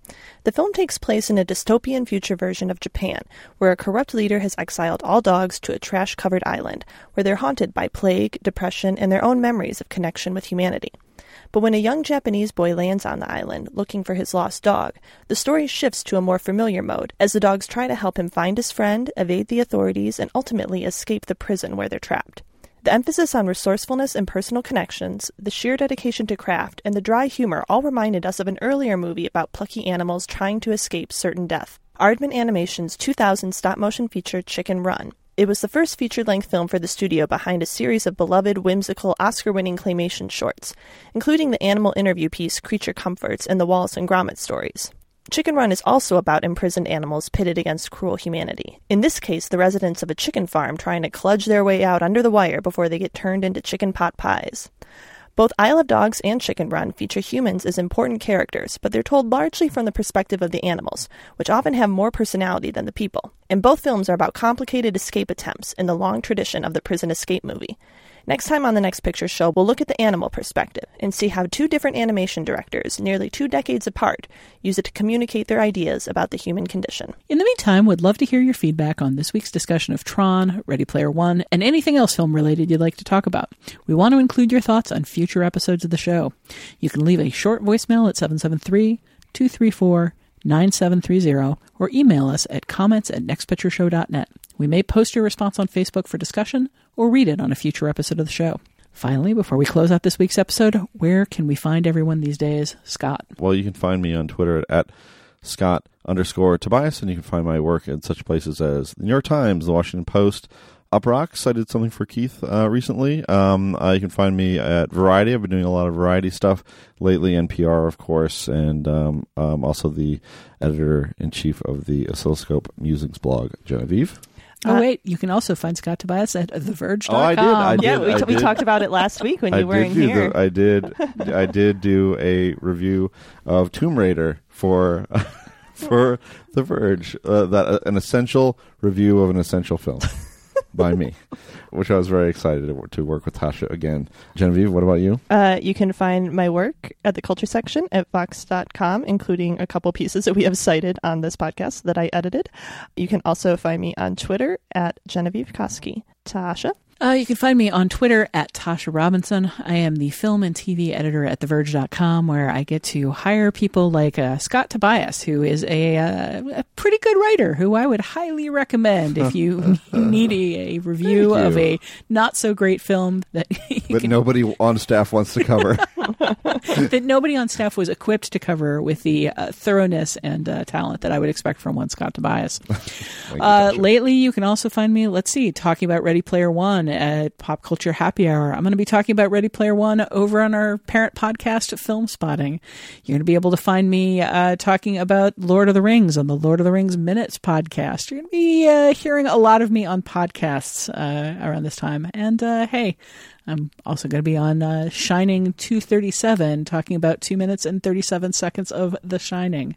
The film takes place in a dystopian future version of Japan, where a corrupt leader has exiled all dogs to a trash covered island, where they're haunted by plague, depression, and their own memories of connection with humanity. But when a young Japanese boy lands on the island looking for his lost dog, the story shifts to a more familiar mode as the dogs try to help him find his friend, evade the authorities, and ultimately escape the prison where they're trapped. The emphasis on resourcefulness and personal connections, the sheer dedication to craft, and the dry humor all reminded us of an earlier movie about plucky animals trying to escape certain death. Aardman Animation's 2000 stop motion feature Chicken Run. It was the first feature length film for the studio behind a series of beloved, whimsical, Oscar winning claymation shorts, including the animal interview piece Creature Comforts and the Wallace and Gromit stories. Chicken Run is also about imprisoned animals pitted against cruel humanity. In this case, the residents of a chicken farm trying to kludge their way out under the wire before they get turned into chicken pot pies. Both Isle of Dogs and Chicken Run feature humans as important characters, but they're told largely from the perspective of the animals, which often have more personality than the people. And both films are about complicated escape attempts in the long tradition of the prison escape movie. Next time on the Next Picture Show, we'll look at the animal perspective and see how two different animation directors, nearly two decades apart, use it to communicate their ideas about the human condition. In the meantime, we'd love to hear your feedback on this week's discussion of Tron, Ready Player One, and anything else film related you'd like to talk about. We want to include your thoughts on future episodes of the show. You can leave a short voicemail at 773 234 9730 or email us at comments at nextpictureshow.net. We may post your response on Facebook for discussion or read it on a future episode of the show. Finally, before we close out this week's episode, where can we find everyone these days? Scott. Well, you can find me on Twitter at, Scott underscore Tobias, and you can find my work in such places as the New York Times, the Washington Post, Uproxx. I did something for Keith uh, recently. Um, uh, you can find me at Variety. I've been doing a lot of Variety stuff lately, NPR, of course, and um, um, also the editor in chief of the Oscilloscope Musings blog, Genevieve. Oh Uh, wait, you can also find Scott Tobias at theverge.com. Oh, I did. I yeah, we, I t- we talked about it last week when you were in here. The, I did. I did do a review of Tomb Raider for for The Verge. Uh, that uh, an essential review of an essential film by me, which I was very excited to, work with Tasha again. Genevieve, what about you? Uh, you can find my work at the culture section at vox.com, including a couple pieces that we have cited on this podcast that I edited. You can also find me on Twitter at Genevieve Koski. Tasha? Uh, you can find me on Twitter at Tasha Robinson. I am the film and TV editor at TheVerge.com, where I get to hire people like uh, Scott Tobias, who is a, uh, a pretty good writer, who I would highly recommend if you need a, a review of a not so great film that But can- nobody on staff wants to cover. that nobody on staff was equipped to cover with the uh, thoroughness and uh, talent that I would expect from one Scott Tobias. You, Uh, lately, you can also find me, let's see, talking about Ready Player One at Pop Culture Happy Hour. I'm going to be talking about Ready Player One over on our parent podcast, Film Spotting. You're going to be able to find me uh, talking about Lord of the Rings on the Lord of the Rings Minutes podcast. You're going to be uh, hearing a lot of me on podcasts uh, around this time. And uh, hey, I'm also going to be on uh, Shining 237, talking about two minutes and 37 seconds of The Shining.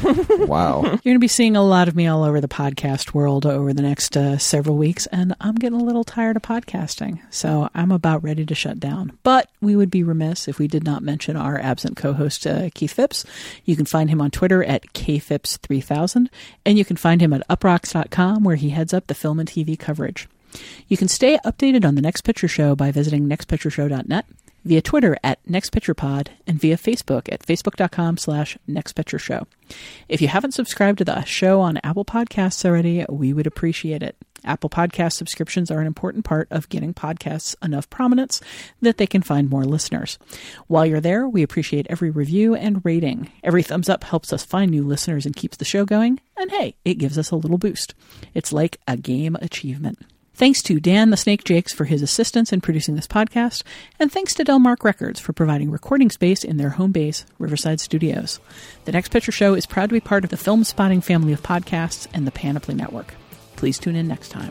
wow. You're going to be seeing a lot of me all over the podcast world over the next uh, several weeks, and I'm getting a little tired of podcasting, so I'm about ready to shut down. But we would be remiss if we did not mention our absent co host, uh, Keith Phipps. You can find him on Twitter at kphipps3000, and you can find him at Uproxx.com, where he heads up the film and TV coverage. You can stay updated on the Next Picture Show by visiting nextpictureshow.net, via Twitter at NextPicturePod, and via Facebook at facebook.com slash NextPictureShow. If you haven't subscribed to the show on Apple Podcasts already, we would appreciate it. Apple Podcast subscriptions are an important part of getting podcasts enough prominence that they can find more listeners. While you're there, we appreciate every review and rating. Every thumbs up helps us find new listeners and keeps the show going. And hey, it gives us a little boost. It's like a game achievement. Thanks to Dan the Snake Jakes for his assistance in producing this podcast, and thanks to Delmark Records for providing recording space in their home base, Riverside Studios. The Next Picture Show is proud to be part of the Filmspotting family of podcasts and the Panoply Network. Please tune in next time.